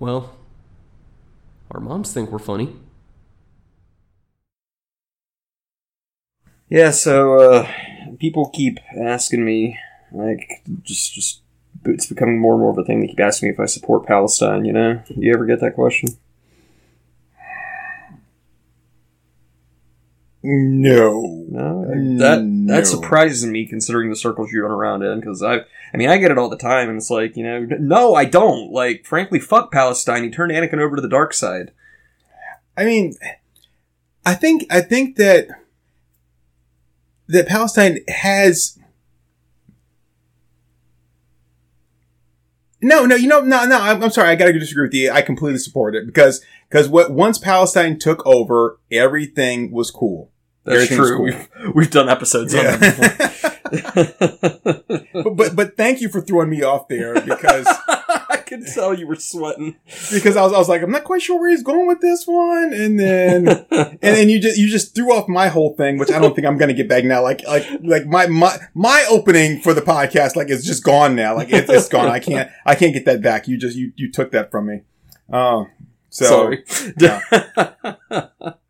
Well, our moms think we're funny. Yeah, so uh, people keep asking me, like, just just it's becoming more and more of a thing. They keep asking me if I support Palestine. You know, do you ever get that question? No. No, that No. That surprises me considering the circles you run around in. Because I, I mean, I get it all the time, and it's like, you know, no, I don't. Like, frankly, fuck Palestine. He turned Anakin over to the dark side. I mean, I think I think that that Palestine has no, no, you know, no, no. I'm, I'm sorry. I gotta disagree with you. I completely support it because because what once Palestine took over, everything was cool. That's was true. cool. We've, we've done episodes on that before. but, but thank you for throwing me off there because I could tell you were sweating. because I was I was like I'm not quite sure where he's going with this one, and then and then you just you just threw off my whole thing, which I don't think I'm gonna get back now. Like like like my my my opening for the podcast like it's just gone now. Like it's, it's gone. I can't I can't get that back. You just you you took that from me. Oh, so Sorry. yeah.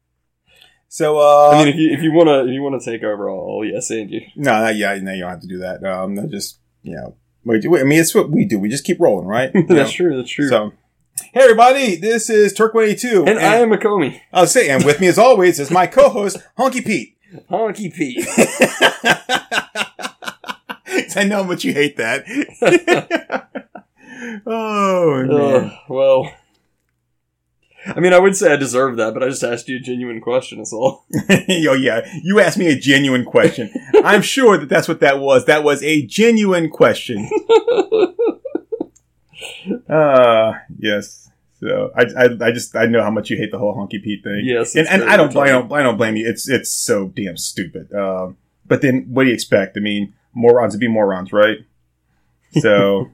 so uh, I mean, if you if you wanna if you wanna take over, I'll, I'll yes and you. no, not yeah, no, you don't have to do that. Um, no, just you know, wait, I mean, it's what we do. We just keep rolling, right? You know? That's trtrue. That's true. So, hey everybody, this is Turk Eighty Two, and I am Acomi. I'll say, and with me as always is my co-host Honky Pete. Honky Pete. I know how much you hate that. oh man. Uh, well, I mean, I would say I deserve that, but I just asked you a genuine question. That's all. oh yeah, you asked me a genuine question. I'm sure that that's what that was. That was a genuine question. uh yes. So I, I I just I know how much you hate the whole honky Pete thing. Yes, and, and I don't I don't I don't blame you. It's it's so damn stupid. Um, but then what do you expect? I mean, morons to be morons, right? So,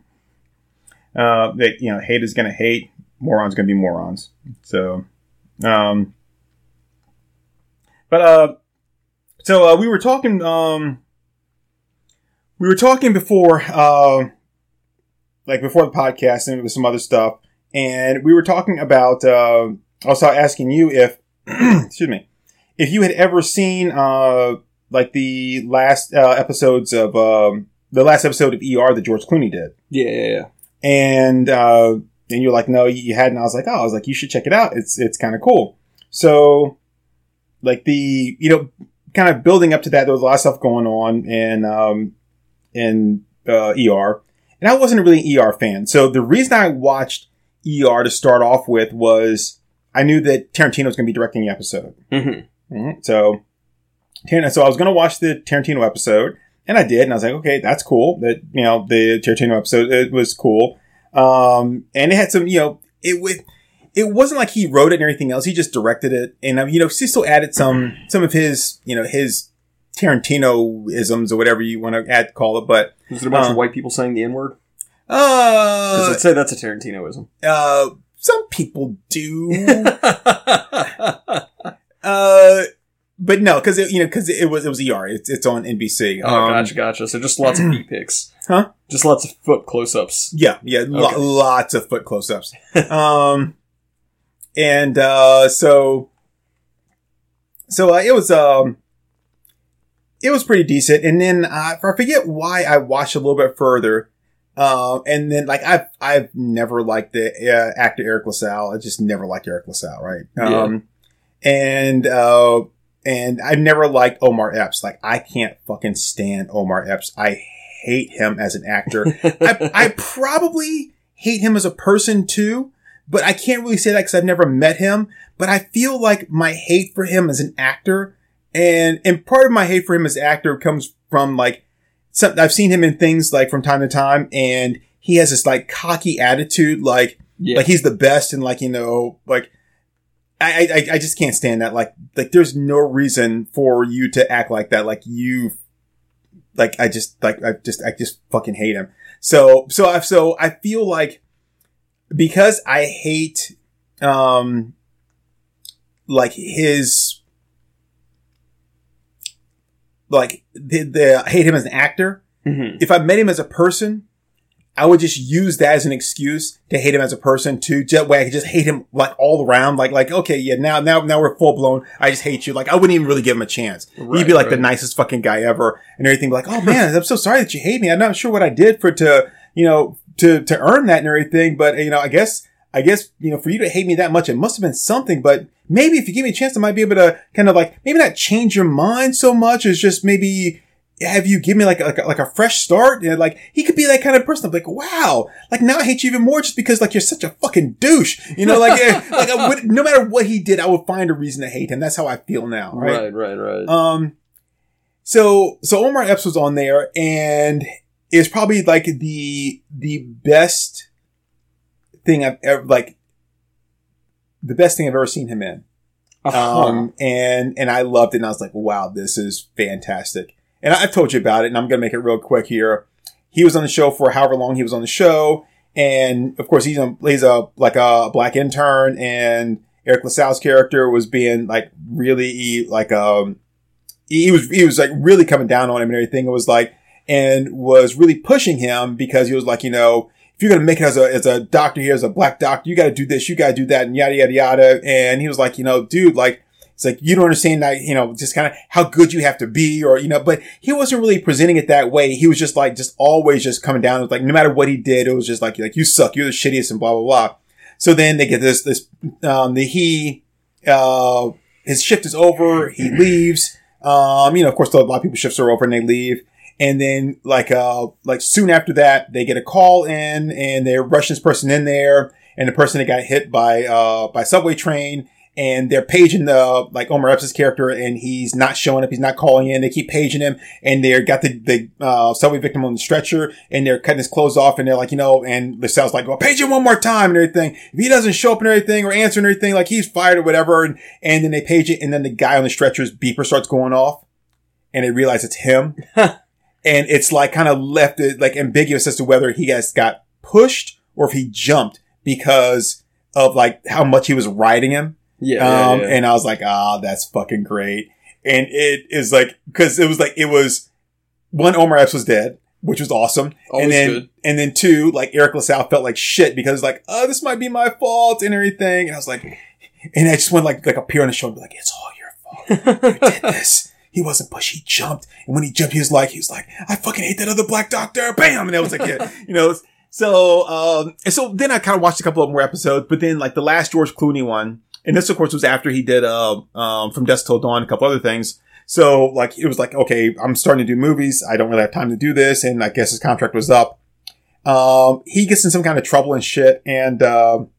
uh, that you know, hate is gonna hate, morons gonna be morons. So, um, but uh, so uh, we were talking um, we were talking before uh, like before the podcast and with some other stuff, and we were talking about uh, also asking you if excuse me if you had ever seen uh like the last uh, episodes of um the last episode of ER that George Clooney did Yeah, yeah, yeah. and uh, and you're like, no, you hadn't. I was like, oh, I was like, you should check it out. It's it's kind of cool. So, like the you know, kind of building up to that, there was a lot of stuff going on in um in uh, ER, and I wasn't really an ER fan. So the reason I watched ER to start off with was I knew that Tarantino was going to be directing the episode. Mm-hmm. Mhm. So, so I was going to watch the Tarantino episode, and I did, and I was like, okay, that's cool. That you know, the Tarantino episode it was cool, um, and it had some, you know, it with. It wasn't like he wrote it and everything else. He just directed it, and um, you know, he still added some some of his, you know, his Tarantino isms or whatever you want to add call it. But Was it a bunch Uh, of white people saying the N word? Uh, I'd say that's a Tarantinoism. uh, some people do. uh, but no, because you know, because it was it was ER. It's it's on NBC. oh, Um, gotcha, gotcha. So just lots of feet pics. Huh? Just lots of foot close-ups. Yeah, yeah, lo- lots of foot close-ups. um, and uh, so, so uh, it was um, it was pretty decent. And then uh, I forget why I watched a little bit further. Uh, and then like I've I've never liked the uh, actor Eric LaSalle. I just never liked Eric LaSalle, right? Yeah. Um, and uh, and I've never liked Omar Epps. Like I can't fucking stand Omar Epps. I hate him as an actor. I, I probably hate him as a person too, but I can't really say that because I've never met him. But I feel like my hate for him as an actor, and and part of my hate for him as an actor comes from like some I've seen him in things like from time to time, and he has this like cocky attitude, like yeah. like he's the best, and like you know, like I, I I just can't stand that. Like like there's no reason for you to act like that. Like you, like I just like I just I just fucking hate him. So so I so I feel like because I hate um like his like the, the I hate him as an actor Mhm. if I met him as a person, I would just use that as an excuse to hate him as a person too. Just way I could just hate him like all around. Like, like, okay, yeah, now, now, now we're full blown. I just hate you. Like, I wouldn't even really give him a chance. Right, He'd be like the nicest fucking guy ever and everything. Like, oh man, I'm so sorry that you hate me. I'm not sure what I did for to, you know, to, to earn that and everything. But, you know, I guess, I guess, you know, for you to hate me that much, it must have been something, but maybe if you give me a chance, I might be able to kind of like, maybe not change your mind so much as just maybe, have you give me like a, like a, like a fresh start? Like, he could be that kind of person. I'm like, wow, like now I hate you even more just because like you're such a fucking douche. You know, like, eh, like I would, no matter what he did, I would find a reason to hate him. That's how I feel now. Right. Right, right, right. Um, so, so Omar Epps was on there and is probably like the, the best thing I've ever, like, the best thing I've ever seen him in. Uh-huh. Um, and, and I loved it and I was like, wow, this is fantastic. And I've told you about it and I'm going to make it real quick here. He was on the show for however long he was on the show. And of course, he's a, he's a, like a black intern and Eric LaSalle's character was being like really like, um, he was, he was like really coming down on him and everything. It was like, and was really pushing him because he was like, you know, if you're going to make it as a, as a doctor here, as a black doctor, you got to do this, you got to do that and yada, yada, yada. And he was like, you know, dude, like, it's like, you don't understand that, you know, just kind of how good you have to be or, you know, but he wasn't really presenting it that way. He was just like, just always just coming down. It was like, no matter what he did, it was just like, like, you suck. You're the shittiest and blah, blah, blah. So then they get this, this, um, the, he, uh, his shift is over. He leaves. Um, you know, of course, a lot of people's shifts are over and they leave. And then like, uh, like soon after that, they get a call in and they're rushing this person in there and the person that got hit by, uh, by subway train and they're paging the, like Omar Epps' character and he's not showing up. He's not calling in. They keep paging him and they're got the, the, uh, subway victim on the stretcher and they're cutting his clothes off and they're like, you know, and LaSalle's like, well, page him one more time and everything. If he doesn't show up and everything or answer and everything, like he's fired or whatever. And, and then they page it and then the guy on the stretcher's beeper starts going off and they realize it's him. and it's like kind of left it like ambiguous as to whether he has got pushed or if he jumped because of like how much he was riding him. Yeah, yeah, Um, yeah. and I was like, ah, that's fucking great. And it is like, cause it was like, it was one, Omar Epps was dead, which was awesome. Always and then, good. and then two, like Eric LaSalle felt like shit because like, oh, this might be my fault and everything. And I was like, and I just went like, like appear on the show and be like, it's all your fault. You did this. He wasn't push. He jumped. And when he jumped, he was like, he was like, I fucking hate that other black doctor. Bam. And that was like, it, you know, so, um, and so then I kind of watched a couple of more episodes, but then like the last George Clooney one, and this of course was after he did, uh, um, From Dusk Till Dawn, a couple other things. So like, it was like, okay, I'm starting to do movies. I don't really have time to do this. And I guess his contract was up. Um, he gets in some kind of trouble and shit. And, um,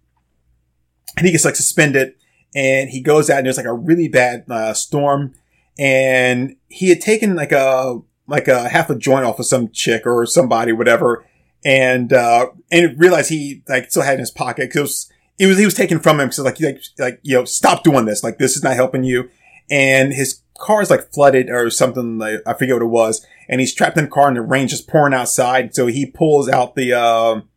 and he gets like suspended and he goes out and there's like a really bad, uh, storm and he had taken like a, like a half a joint off of some chick or somebody, whatever. And, uh, and realized he like still had it in his pocket because it was, he was taken from him. So like, like, like, you know, stop doing this. Like, this is not helping you. And his car is like flooded or something. Like, I forget what it was. And he's trapped in the car and the rain's just pouring outside. So he pulls out the, um,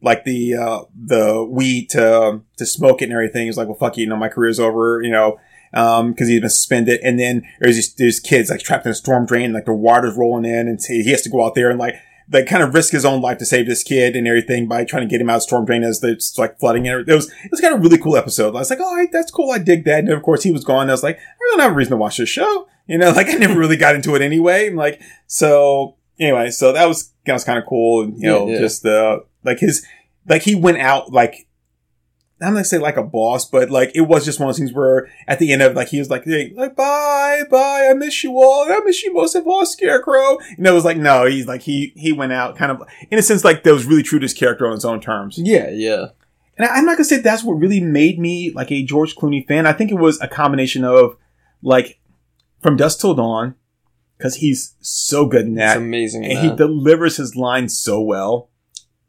like the, uh, the weed to, to smoke it and everything. He's like, well, fuck you, you know, my career's over, you know, um, cause he's been suspended. And then there's these, kids like trapped in a storm drain, like the water's rolling in and he has to go out there and like, like kind of risk his own life to save this kid and everything by trying to get him out of storm drain as it's like flooding and it was, it was kind of a really cool episode. I was like, all right, that's cool. I dig that. And of course he was gone. I was like, I don't have a reason to watch this show. You know, like I never really got into it anyway. I'm like, so anyway, so that was, that was kind of cool. And, you know, Yeah, yeah. just, uh, like his, like he went out like, I'm not gonna say like a boss, but like it was just one of those things where at the end of like he was like, hey, like bye, bye, I miss you all, I miss you most of all, Scarecrow. And it was like, no, he's like he he went out kind of in a sense like that was really true to his character on his own terms. yeah, yeah. And I, I'm not gonna say that's what really made me like a George Clooney fan. I think it was a combination of like from dusk till dawn because he's so good in It's that amazing. in and he delivers his lines so well.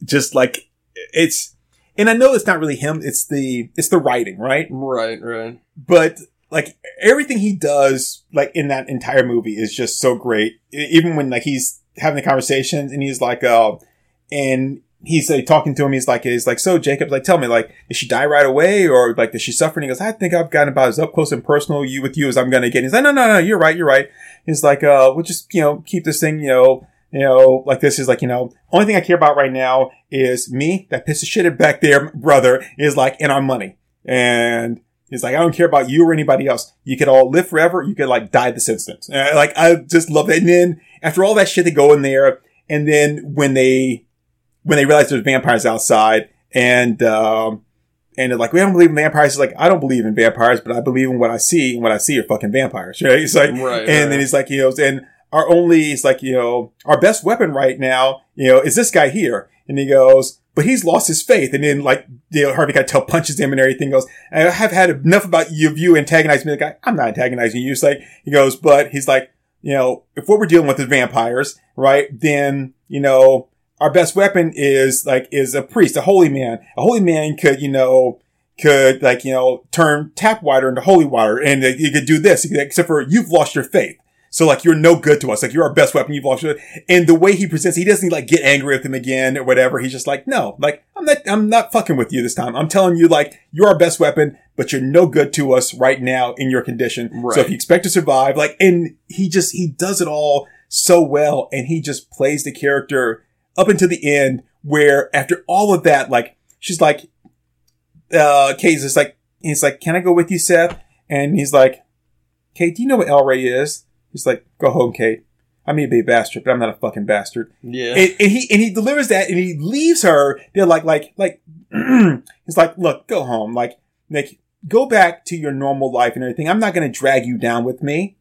Just like it's, and I know it's not really him. It's the it's the writing, right? Right, right. But like everything he does, like in that entire movie, is just so great. Even when like he's having the conversations and he's like, uh, and he's like talking to him. He's like, he's like, so Jacob, like, tell me, like, did she die right away or like, did she suffer? And he goes, I think I've gotten about as up close and personal you with you as I'm gonna get. And he's like, no, no, no, you're right, you're right. He's like, uh, we'll just, you know, keep this thing, you know, you know, like this is like, you know, only thing I care about right now is me, that piece of shit back there, brother, is like, and our money. And he's like, I don't care about you or anybody else. You could all live forever. You could like die this instant. Like, I just love it. And then after all that shit, they go in there. And then when they, when they realize there's vampires outside and, um, and they're like, we don't believe in vampires. He's like, I don't believe in vampires, but I believe in what I see, and what I see are fucking vampires, right? He's like, Right, and right. then he's like, you know, and our only, he's like, you know, our best weapon right now, you know, is this guy here. And he goes, but he's lost his faith. And then like, you know, Harvey Keitel punches him and everything goes, I have had enough about you, of you antagonizing me. The guy, I'm not antagonizing you. It's like, he goes, but he's like, you know, if what we're dealing with is vampires, right? Then, you know, our best weapon is like, is a priest, a holy man. A holy man could, you know, could like, you know, turn tap water into holy water and uh, you could do this, except for you've lost your faith. So like you're no good to us. Like you're our best weapon. You've lost your, and the way he presents, he doesn't like get angry with him again or whatever. He's just like, no, like I'm not, I'm not fucking with you this time. I'm telling you like you're our best weapon, but you're no good to us right now in your condition. So if you expect to survive, like, and he just, he does it all so well and he just plays the character up until the end where after all of that, like she's like, uh, Kate's just like, he's like, can I go with you, Seth? And he's like, Kate, do you know what El Rey is? He's like, go home, Kate. I may be a bastard, but I'm not a fucking bastard. Yeah. And, and he and he delivers that, and he leaves her. They're like, like, like. he's like, look, go home. Like, like, go back to your normal life and everything. I'm not going to drag you down with me,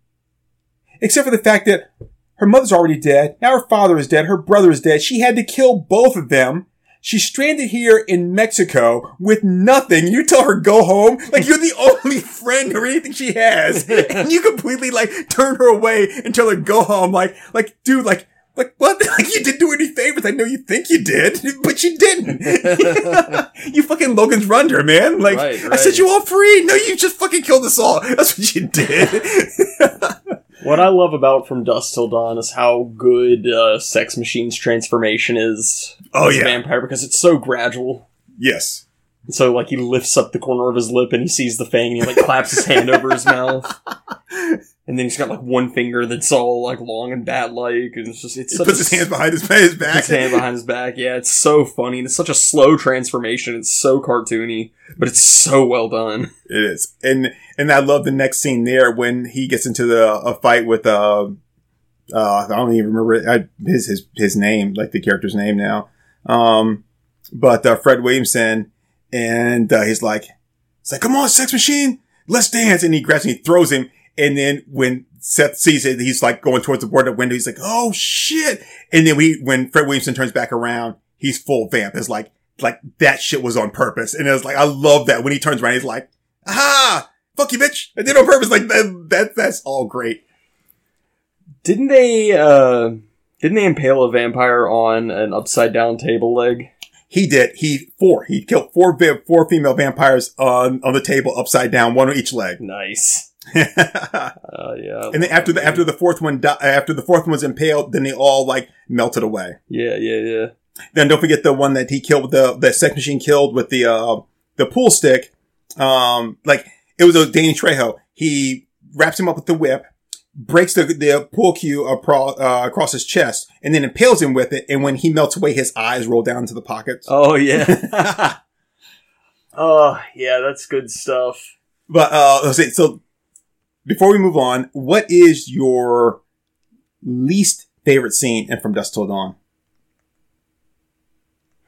except for the fact that her mother's already dead. Now her father is dead. Her brother is dead. She had to kill both of them. She's stranded here in Mexico with nothing. You tell her go home. Like you're the only friend or anything she has. And you completely like turn her away and tell her go home. Like, like, dude, like, like what? Like you didn't do any favors. I know you think you did, but you didn't. you fucking Logan's Runder, man. Like Right, I right. set you all free. No, you just fucking killed us all. That's what you did. What I love about From Dusk Till Dawn is how good uh, Sex Machine's transformation is Oh, as a yeah. vampire because it's so gradual. yes. So like he lifts up the corner of his lip and he sees the fang and he like claps his hand over his mouth. And then he's got like one finger that's all like long and bat like and it's just it's He such puts a his hands behind his, his back. his hand behind his back. Yeah, it's so funny. and It's such a slow transformation. It's so cartoony, but it's so well done. It is, and and I love the next scene there when he gets into the a fight with uh, uh I don't even remember I, his his his name, like the character's name now. Um, but uh, Fred Williamson, and uh, he's like, he's like, come on, sex machine, let's dance, and he grabs him, he throws him, and then when Seth sees it, he's like going towards the board of the window. He's like, oh shit, and then we when Fred Williamson turns back around, he's full vamp. It's like like that shit was on purpose, and it's like I love that when he turns around, he's like aha, fuck you, bitch. I did it on purpose. Like that, that, that's all great. Didn't they uh didn't they impale a vampire on an upside down table leg? He did. He, four, he killed four, four female vampires on, on the table upside down, one on each leg. Nice. Uh yeah. And then after the, after the fourth one, di- after the fourth one was impaled, then they all like melted away. Yeah, yeah, yeah. Then don't forget the one that he killed, the, the sex machine killed with the, uh, the pool stick. Um, like, it was a Danny Trejo. He wraps him up with the whip, breaks the, the pool cue across, uh, across his chest, and then impales him with it. And when he melts away, his eyes roll down into the pockets. Oh yeah. oh yeah, that's good stuff. But, uh. So before we move on, what is your least favorite scene in From Dusk Till Dawn?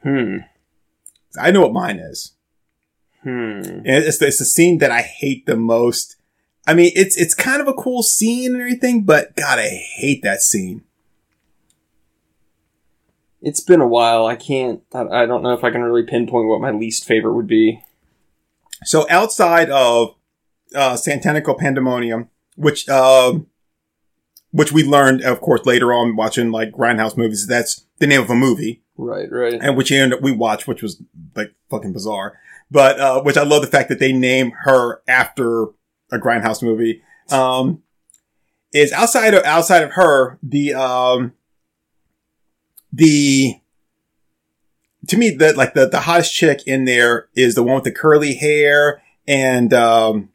Hmm. I know what mine is. Hmm. And it's the, it's the scene that I hate the most. I mean, it's it's kind of a cool scene and everything, but God, I hate that scene. It's been a while. I can't. I, I don't know if I can really pinpoint what my least favorite would be. So outside of uh, Santanico Pandemonium, which um, which we learned, of course, later on watching like Grindhouse movies, that's the name of a movie, Right. Right. and which ended up, we watched, which was like fucking bizarre. But uh, which I love the fact that they name her after a Grindhouse movie. Um, is outside of outside of her the um the to me the like the the hottest chick in there is the one with the curly hair and um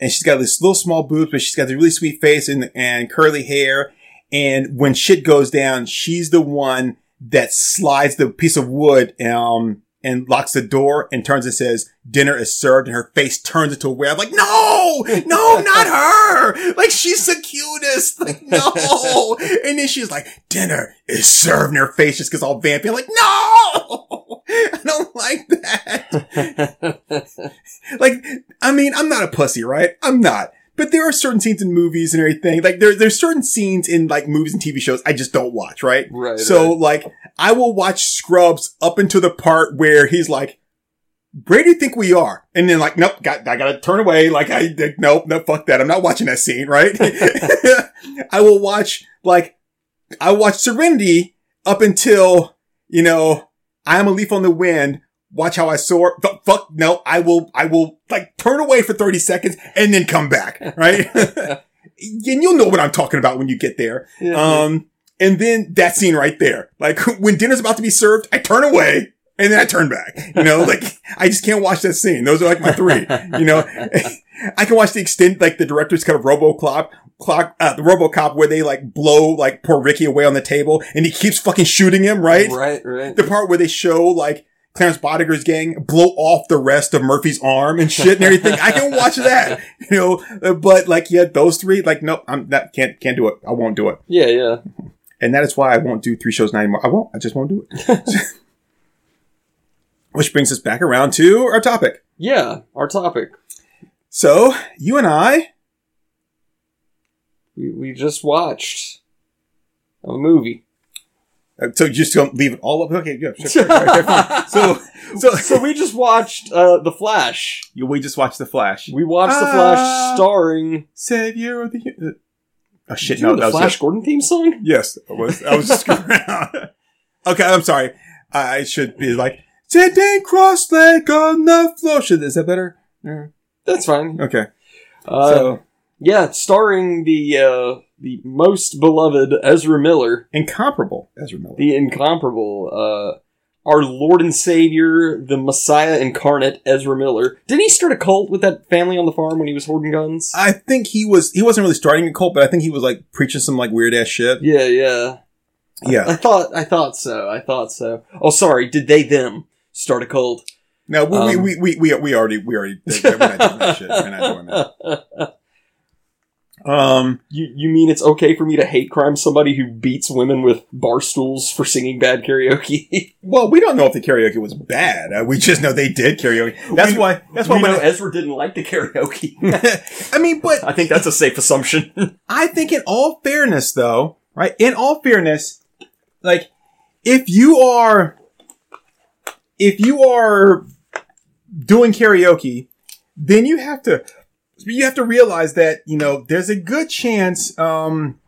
and she's got this little small boobs but she's got the really sweet face and and curly hair And when shit goes down, she's the one that slides the piece of wood, um, and locks the door and turns and says, dinner is served and her face turns into a. I'm like, no, no, not her. Like she's the cutest. Like, no. and then she's like, dinner is served and her face just gets all vampy. I'm like, no, I don't like that. like, I mean, I'm not a pussy, right? I'm not. But there are certain scenes in movies and everything. Like there, there's certain scenes in like movies and TV shows I just don't watch, right? Right. So right. like I will watch Scrubs up until the part where he's like, where do you think we are? And then like, nope, got, I gotta turn away. Like I, like, nope, no, fuck that. I'm not watching that scene, right? I will watch like, I watch Serenity up until, you know, I am a leaf on the wind. Watch how I soar. F- fuck, no, I will, I will like turn away for 30 seconds and then come back, right? and you'll know what I'm talking about when you get there. Yeah. Um, and then that scene right there, like when dinner's about to be served, I turn away and then I turn back. You know, like I just can't watch that scene. Those are like my three. You know, I can watch the extent, like the director's cut of RoboCop, clock, uh, the RoboCop where they like blow like poor Ricky away on the table and he keeps fucking shooting him, right? Right. Right. The part where they show like Clarence Boddicker's gang blow off the rest of Murphy's arm and shit and everything. I can watch that, you know, uh, but like, yeah, those three, like, nope, I'm not, can't, can't do it. I won't do it. yeah. Yeah. And that is why I won't do three shows anymore. I won't. I just won't do it. Which brings us back around to our topic. Yeah. Our topic. So you and I, We we just watched a movie. uh, so just don't leave it all up. Okay, yeah, sure, sure, fine. So, so, So we just watched uh, The Flash. we just watched The Flash. We watched The Ah. Flash starring Savior of the. u- Oh shit! No, the Flash it. Gordon theme song. Yes, I was. I was just screwing around. Okay, I'm sorry. I should be like sitting cross-legged on the floor. Should is that better? That's fine. Okay. Uh, so yeah, starring the uh, the most beloved Ezra Miller, incomparable Ezra Miller. the incomparable, uh, our Lord and Savior, the Messiah incarnate, Ezra Miller. Didn't he start a cult with that family on the farm when he was hoarding guns? I think he was. He wasn't really starting a cult, but I think he was like preaching some like weird ass shit. yeah, yeah. Yeah. I thought, I thought so. I thought so. Oh, sorry. Did they them start a cult? No, we, Um, we, we, we, we already we already did that. we're not doing that shit. We're not doing that. Um. You you mean it's okay for me to hate crime somebody who beats women with bar stools for singing bad karaoke? Well, we don't know if the karaoke was bad. Uh, we just know they did karaoke. That's We- why. That's why. we know Ezra didn't like the karaoke. I mean, but I think that's a safe assumption. I think in all fairness though, right? In all fairness, like if you are if you are doing karaoke, then you have to you have to realize that, you know, there's a good chance um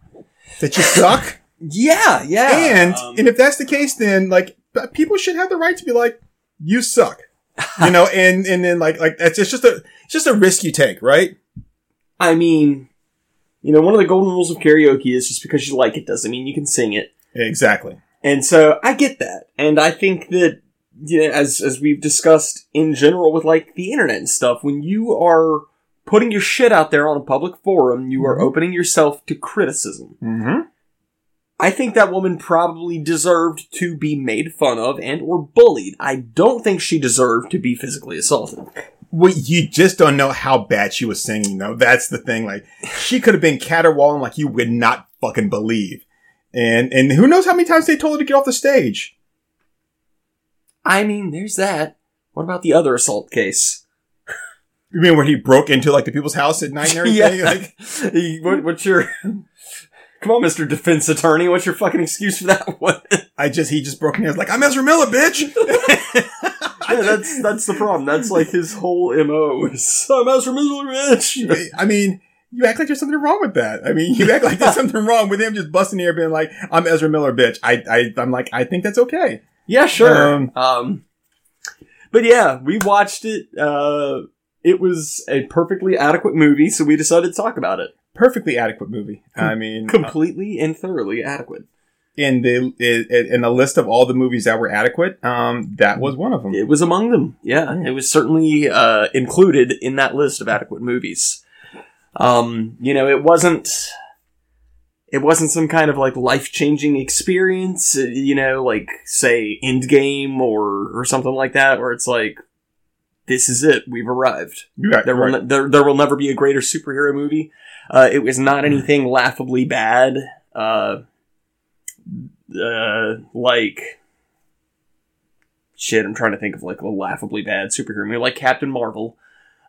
that you suck. yeah, yeah. and Um, and if that's the case then like people should have the right to be like you suck. you know, and and then like like it's it's just a it's just a risk you take, right? I mean, you know, one of the golden rules of karaoke is just because you like it doesn't mean you can sing it. Exactly. And so I get that. And I think that, know, as, as we've discussed in general with like the internet and stuff, when you are putting your shit out there on a public forum, you are Mhm. opening yourself to criticism. Mm-hmm. I think that woman probably deserved to be made fun of and or bullied. I don't think she deserved to be physically assaulted. Well, you just don't know how bad she was singing, though. That's the thing. Like, she could have been caterwauling like you would not fucking believe. And, and who knows how many times they told her to get off the stage. I mean, there's that. What about the other assault case? You mean when he broke into like the people's house at night and everything? Like, Hey, what, what's your? Come on, Mister Defense Attorney. What's your fucking excuse for that one? I just, he just broke in. I was like, I'm Ezra Miller, bitch. yeah, that's that's the problem. That's like his whole mo. Is, I'm Ezra Miller, bitch. I mean, you act like there's something wrong with that. I mean, you act like there's something wrong with him just busting in here being like, I'm Ezra Miller, bitch. I, I, I'm like, I think that's okay. Yeah, sure. Um, Um, but yeah, we watched it. Uh, it was a perfectly adequate movie, so we decided to talk about it. Perfectly adequate movie. I mean, Completely and thoroughly adequate. in the in, in the list of all the movies that were adequate, um, that was one of them. It was among them. Yeah, it was certainly uh, included in that list of adequate movies. Um, you know, it wasn't. It wasn't some kind of like life changing experience, uh, you know, like say Endgame or or something like that, where it's like, this is it, we've arrived. Right, There will right. ne- there, there will never be a greater superhero movie. Uh, it was not anything laughably bad. Uh, uh, like shit. I'm trying to think of like a laughably bad superhero movie, like Captain Marvel,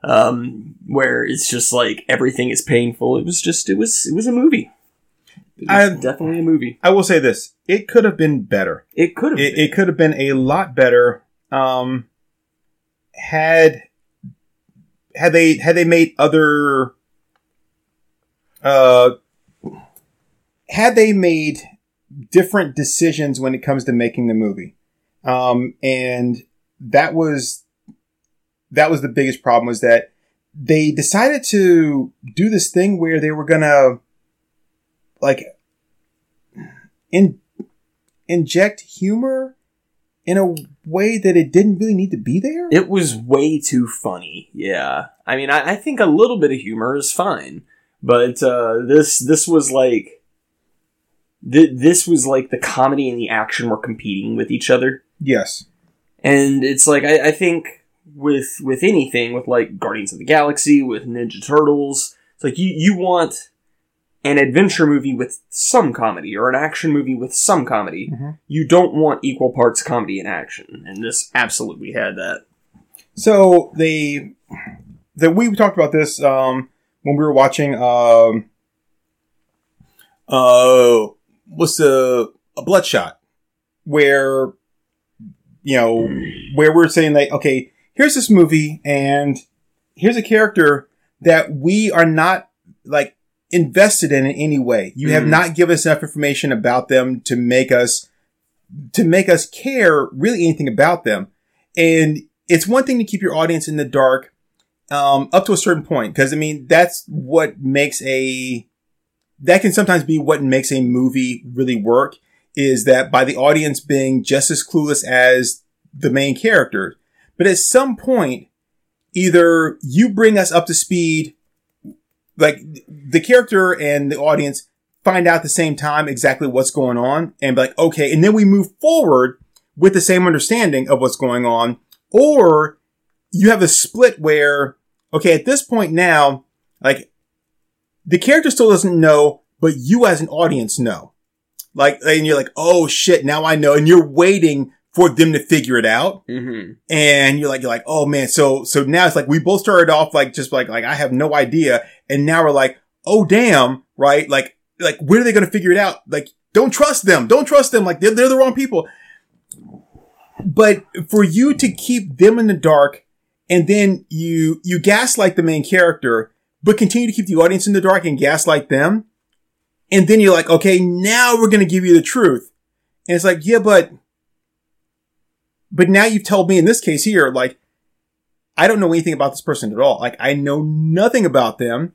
um, where it's just like everything is painful. It was just it was it was a movie. It was I- definitely a movie. I will say this: it could have been better. It could have. It, it could have been a lot better um, had had they had they made other uh, had they made different decisions when it comes to making the movie, um, and that was that was the biggest problem was that they decided to do this thing where they were gonna like in inject humor in a way that it didn't really need to be there. It was way too funny. Yeah, I mean, I, I think a little bit of humor is fine, but uh, this this was like th- this was like the comedy and the action were competing with each other, yes. and it's like I, I think with with anything with like Guardians of the Galaxy, with Ninja Turtles, it's like you you want an adventure movie with some comedy or an action movie with some comedy. Mhm. You don't want equal parts comedy and action, and this absolutely had that. So they that we talked about this um, when we were watching um, uh, what's the a Bloodshot, where you know where we're saying like, okay, here's this movie, and here's a character that we are not like invested in in any way. You have Mhm. not given us enough information about them to make us to make us care really anything about them. And it's one thing to keep your audience in the dark um, up to a certain point, because I mean that's what makes a that can sometimes be what makes a movie really work. Is that by the audience being just as clueless as the main character, but at some point, either you bring us up to speed, like the character and the audience find out at the same time exactly what's going on, and be like, okay, and then we move forward with the same understanding of what's going on, or you have a split where, okay, at this point now, like, the character still doesn't know, but you as an audience know. Like, and you're like, oh shit, now I know, and you're waiting for them to figure it out. Mm-hmm. And you're like, you're like, oh man, so, so now it's like, we both started off like, just like, like, I have no idea. And now we're like, oh damn, right? Like, like, where are they going to figure it out? Like, don't trust them. Don't trust them. Like, they're, they're the wrong people. But for you to keep them in the dark and then you, you gaslight the main character, but continue to keep the audience in the dark and gaslight them. And then you're like, okay, now we're going to give you the truth. And it's like, yeah, but, but now you've told me in this case here, like, I don't know anything about this person at all. Like, I know nothing about them.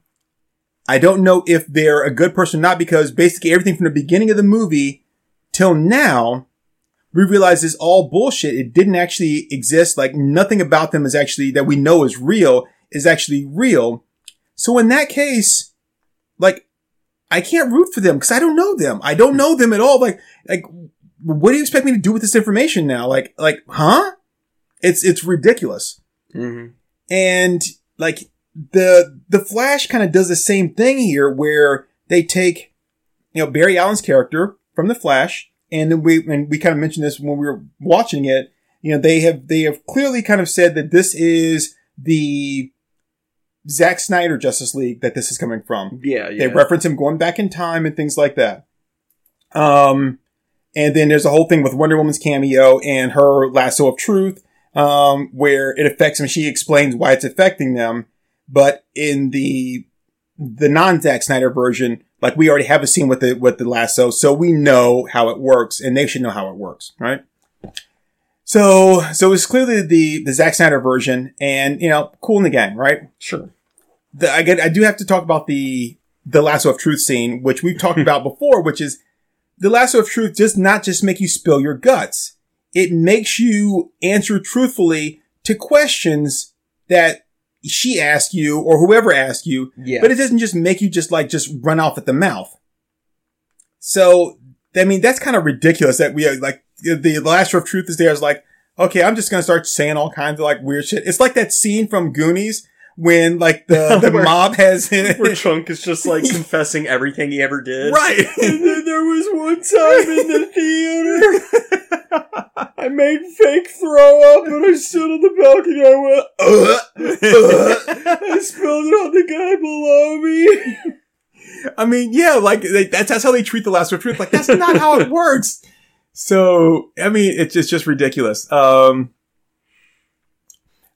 I don't know if they're a good person or not because basically everything from the beginning of the movie till now, we realize is all bullshit. It didn't actually exist. Like nothing about them is actually that we know is real is actually real. So in that case, like I can't root for them because I don't know them. I don't know them at all. Like, like what do you expect me to do with this information now? Like, like, huh? It's, it's ridiculous. Mm-hmm. And like the the Flash kind of does the same thing here, where they take you know Barry Allen's character from the Flash, and then we and we kind of mentioned this when we were watching it. You know, they have they have clearly kind of said that this is the Zack Snyder Justice League that this is coming from. Yeah, yeah. They reference him going back in time and things like that. Um, and then there's a whole thing with Wonder Woman's cameo and her lasso of truth, um, where it affects them. She explains why it's affecting them. But in the, the non-Zack Snyder version, like we already have a scene with the, with the lasso, so we know how it works and they should know how it works, right? So, so it's clearly the, the Zack Snyder version and, you know, cool in the gang, right? sure. the, I get, I do have to talk about the, the lasso of truth scene, which we've talked about before, which is the lasso of truth does not just make you spill your guts. It makes you answer truthfully to questions that she asked you or whoever asked you, Yeah. but it doesn't just make you just like, just run off at the mouth. so I mean that's kind of ridiculous that we are like the, the lasso of truth is there is like okay I'm just gonna start saying all kinds of like weird shit. It's like that scene from Goonies when like the the Where- mob has him. Where Chunk is just like confessing everything he ever did. right. And then there was one time in the theater, I made fake throw up, and I stood on the balcony. I went, Uh, uh. I spilled it on the guy below me. I mean, yeah, like they, that's that's how they treat the lasso of truth. Like that's not how it works. So I mean, it's just just ridiculous. Um,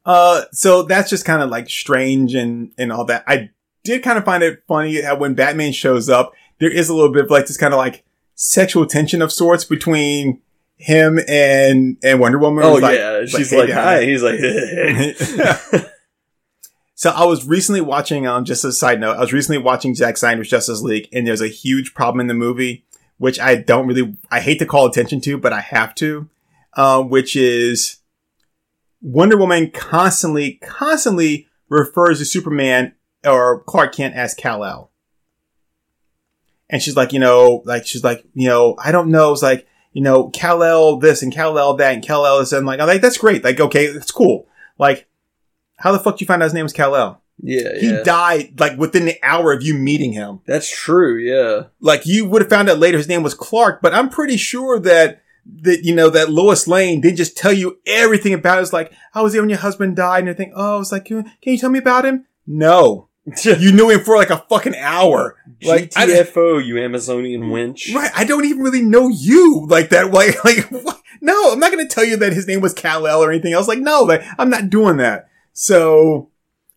uh, so that's just kind of like strange and and all that. I did kind of find it funny that when Batman shows up, there is a little bit of like this kind of like sexual tension of sorts between him and and Wonder Woman. Oh like- yeah, she's hey, like, hi. He's like, So I was recently watching, um, just as a side note, I was recently watching Zack Snyder's Justice League, and there's a huge problem in the movie, which I don't really, I hate to call attention to, but I have to, um, which is Wonder Woman constantly, constantly refers to Superman or Clark Kent as Kal-El. And she's like, you know, like, she's like, you know, I don't know. It's like, you know, Kal-El this and Kal-El that and Kal-El this. And like, I'm like, that's great. Like, okay, it's cool. Like, how the fuck did you find out his name was Kal-El? yeah, He yeah. died like within the hour of you meeting him. That's true. Yeah. Like you would have found out later his name was Clark, but I'm pretty sure that that you know that Lois Lane didn't just tell you everything about it. It's like I was there when your husband died and everything. Oh, I was like, can can you tell me about him? No, you knew him for like a fucking hour. Like I, GTFO, you Amazonian winch. right, I don't even really know you like that. Like like what? no, I'm not going to tell you that his name was Kal El or anything else. Like no, like I'm not doing that. So,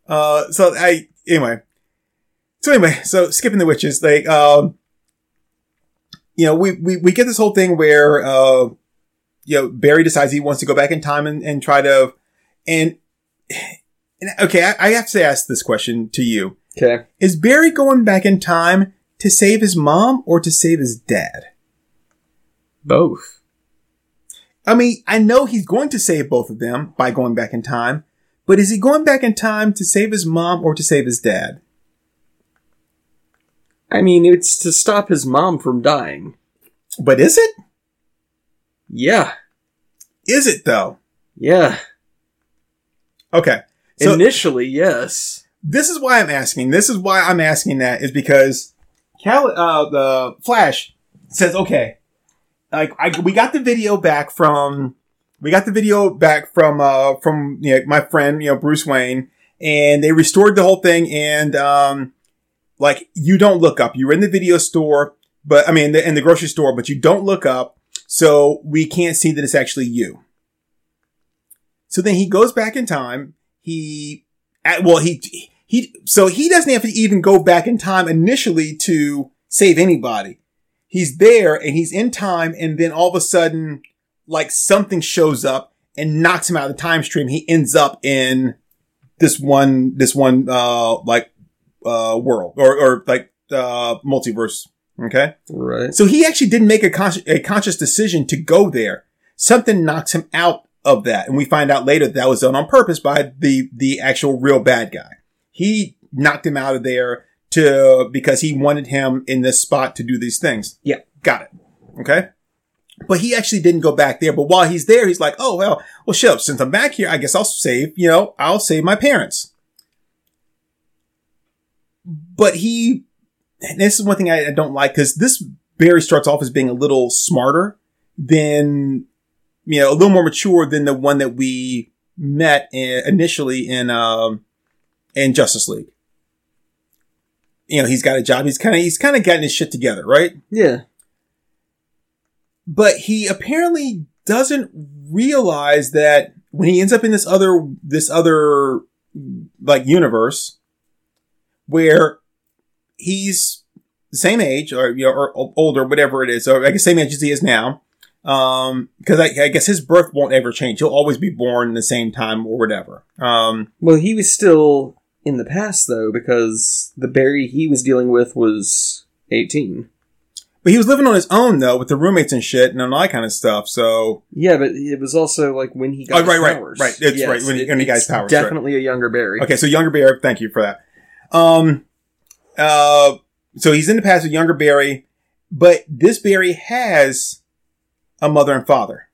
uh, so I anyway. So anyway, so skipping the witches, like, um, you know, we, we, we get this whole thing where, uh, you know, Barry decides he wants to go back in time and, and try to, and, and okay, I, I have to ask this question to you. Okay. Is Barry going back in time to save his mom or to save his dad? Both. I mean, I know he's going to save both of them by going back in time, but is he going back in time to save his mom or to save his dad? I mean, it's to stop his mom from dying. But is it? Yeah. Is it though? Yeah. Okay. So Initially, yes. this is why I'm asking. This is why I'm asking that is because Cal, uh, the Flash says, okay, like I, we got the video back from, we got the video back from, uh, from, you know, my friend, you know, Bruce Wayne, and they restored the whole thing. And, um, like you don't look up. You're in the video store, but I mean, the, in the grocery store, but you don't look up. So we can't see that it's actually you. So then he goes back in time. He, at, well, he, he, so he doesn't have to even go back in time initially to save anybody. He's there and he's in time and then all of a sudden, like something shows up and knocks him out of the time stream. He ends up in this one, this one, uh, like, uh, world or, or like, uh, multiverse. Okay. Right. So he actually didn't make a, conscious a conscious decision to go there. Something knocks him out of that. And we find out later that, that was done on purpose by the, the actual real bad guy. He knocked him out of there to, because he wanted him in this spot to do these things. Yeah. Got it. Okay. But he actually didn't go back there. But while he's there, he's like, oh, well, well, shit, since I'm back here, I guess I'll save, you know, I'll save my parents. But he, this is one thing I, I don't like because this Barry starts off as being a little smarter than, you know, a little more mature than the one that we met in, initially in, um, in Justice League. You know, he's got a job. He's kind of, he's kind of getting his shit together, right? Yeah. but he apparently doesn't realize that when he ends up in this other this other like universe where he's the same age or you know or older whatever it is or I guess same age as he is now um because I, I guess his birth won't ever change he'll always be born in the same time or whatever um Well, he was still in the past, though, because the Barry he was dealing with was 18. but he was living on his own though with the roommates and shit and all that kind of stuff so Yeah, but it was also like when he got Oh, his right, right, powers. right. It's right, when he- when he got powers, right. Definitely a younger Barry. Okay, so younger Barry, thank you for that. Um, uh, so he's in the past with younger Barry, but this Barry has a mother and father.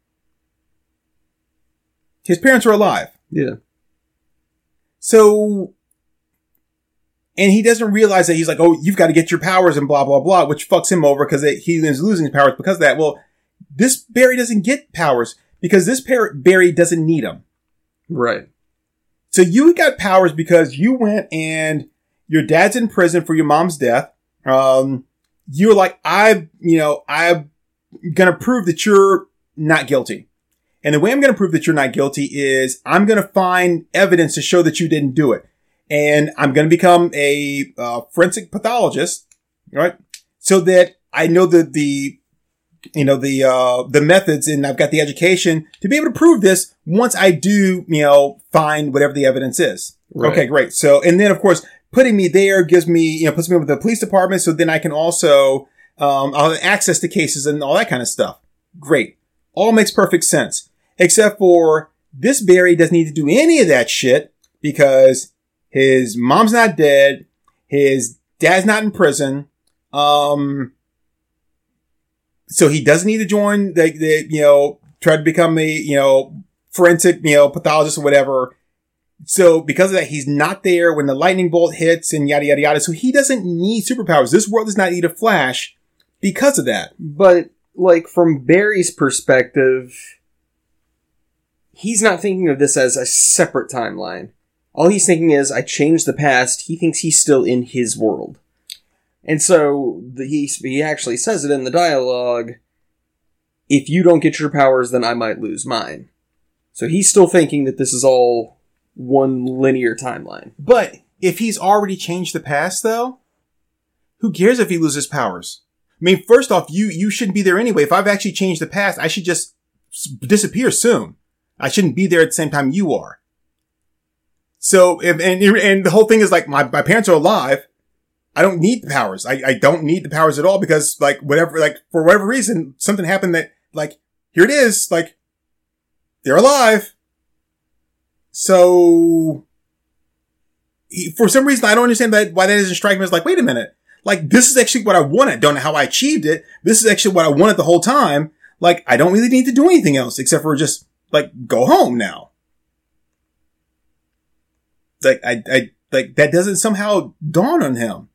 His parents are alive. Yeah. So, and he doesn't realize that he's like, oh, you've got to get your powers and blah, blah, blah, which fucks him over because he is losing his powers because of that. Well, this Barry doesn't get powers because this par- Barry doesn't need them. Right. So you got powers because you went and your dad's in prison for your mom's death. Um, you're like, I, you know, I'm gonna prove that you're not guilty. And the way I'm gonna prove that you're not guilty is I'm gonna find evidence to show that you didn't do it. And I'm gonna become a uh, forensic pathologist, right? So that I know the, the, you know, the, uh, the methods and I've got the education to be able to prove this once I do, you know, find whatever the evidence is. Right. Okay, great. So, and then of course, putting me there gives me, you know, puts me with the police department. So then I can also, um, I'll have access to cases and all that kind of stuff. Great. All makes perfect sense. Except for this Barry doesn't need to do any of that shit because his mom's not dead. His dad's not in prison. Um, so he doesn't need to join the, the, you know, try to become a, you know, forensic, you know, pathologist or whatever. So because of that, he's not there when the lightning bolt hits and yada, yada, yada. So he doesn't need superpowers. This world does not need a flash because of that. But like from Barry's perspective, he's not thinking of this as a separate timeline. All he's thinking is, I changed the past. He thinks he's still in his world. And so the, he, he actually says it in the dialogue if you don't get your powers, then I might lose mine. So he's still thinking that this is all one linear timeline. But if he's already changed the past though, who cares if he loses powers? I mean, first off, you, you shouldn't be there anyway. If I've actually changed the past, I should just disappear soon. I shouldn't be there at the same time you are. So, if, and, and the whole thing is like, my, my parents are alive. I don't need the powers. I, I don't need the powers at all because like whatever, like for whatever reason, something happened that like, here it is. Like, they're alive. So, he, for some reason, I don't understand that why that doesn't strike me as like, wait a minute. Like, this is actually what I wanted. Don't know how I achieved it. This is actually what I wanted the whole time. Like, I don't really need to do anything else except for just, like, go home now. Like, I, I, like, that doesn't somehow dawn on him.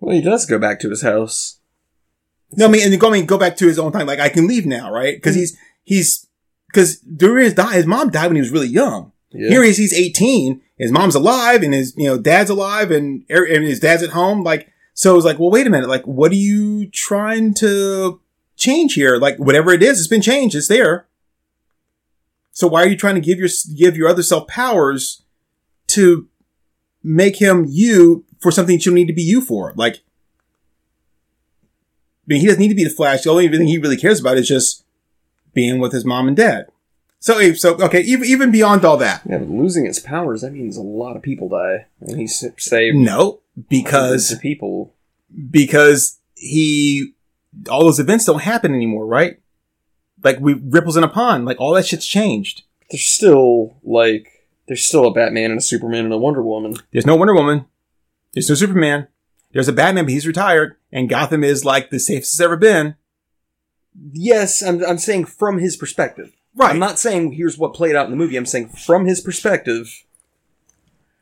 Well, he does go back to his house. No, I mean, and go, I mean, go back to his own time. Like, I can leave now, right? Cause hmm. he's, he's, cause during his die, his mom died when he was really young. Yeah. Here he is, he's 18. His mom's alive and his, you know, dad's alive and, er- and his dad's at home. Like, so it's like, well, wait a minute. Like, what are you trying to change here? Like, whatever it is, it's been changed. It's there. So why are you trying to give your, give your other self powers to make him you for something that you need to be you for? Like, I mean, he doesn't need to be the Flash. The only thing he really cares about is just being with his mom and dad. So, so okay, even even beyond all that, Yeah, but losing his powers, that means a lot of people die. And he saved no, because of people. because he all those events don't happen anymore, right? Like we ripples in a pond, like all that shit's changed. There's still, like, there's still a Batman and a Superman and a Wonder Woman. There's no Wonder Woman. There's no Superman. There's a Batman, but he's retired, and Gotham is like the safest it's ever been. Yes, I'm, I'm saying from his perspective. Right. I'm not saying here's what played out in the movie. I'm saying from his perspective,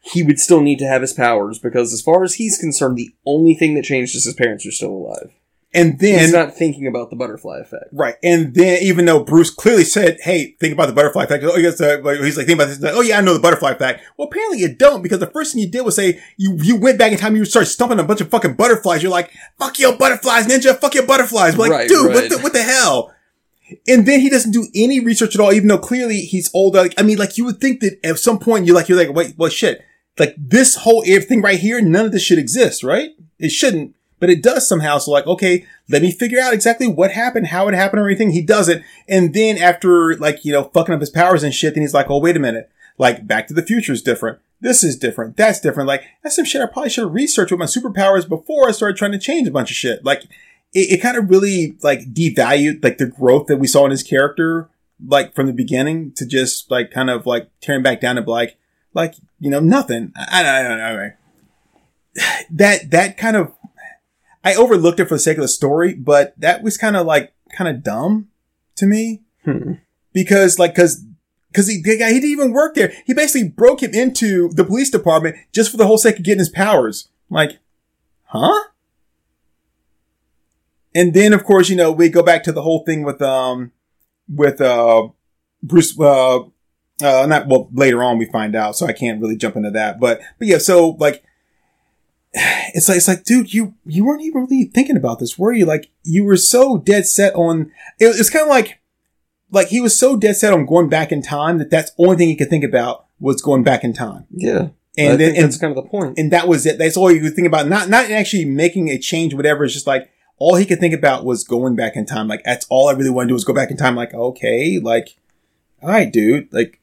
he would still need to have his powers because, as far as he's concerned, the only thing that changed is his parents are still alive. and then he's not thinking about the butterfly effect. Right. And then even though Bruce clearly said, Hey, think about the butterfly effect. Oh, yes, uh, he's like, think about this. Like, oh yeah, I know the butterfly effect. Well, apparently you don't because the first thing you did was say, you, you went back in time, you started stumping a bunch of fucking butterflies. You're like, fuck your butterflies, ninja, fuck your butterflies. We're like, Right, dude, what the, what the hell? And then he doesn't do any research at all, even though clearly he's older. Like, I mean, like you would think that at some point you're like, you're like, wait, well shit. Like this whole everything right here, none of this should exist, right? It shouldn't, but it does somehow. So like, okay, let me figure out exactly what happened, how it happened, or anything. He does it. And then after like, you know, fucking up his powers and shit, then he's like, oh, wait a minute. Like Back to the Future is different. This is different. That's different. Like that's some shit I probably should have researched with my superpowers before I started trying to change a bunch of shit. Like it, it kind of really like devalued like the growth that we saw in his character, like from the beginning to just like kind of like tearing back down to like, like, you know, nothing. I, I don't know. That, that kind of, I overlooked it for the sake of the story, but that was kind of like kind of dumb to me Hmm. because like because because he he didn't even work there. He basically broke him into the police department just for the whole sake of getting his powers. Like, huh? And then of course you know we go back to the whole thing with um with uh Bruce uh uh not well later on we find out so I can't really jump into that but but yeah so like it's like it's like dude you you weren't even really thinking about this were you? Like you were so dead set on it, it's kind of like like he was so dead set on going back in time that that's the only thing he could think about was going back in time. Yeah. and then think and, that's kind of the point. and that was it. That's all you could think about. Not not actually making a change whatever. It's just like all he could think about was going back in time like that's all i really want to do is go back in time like okay like all right dude like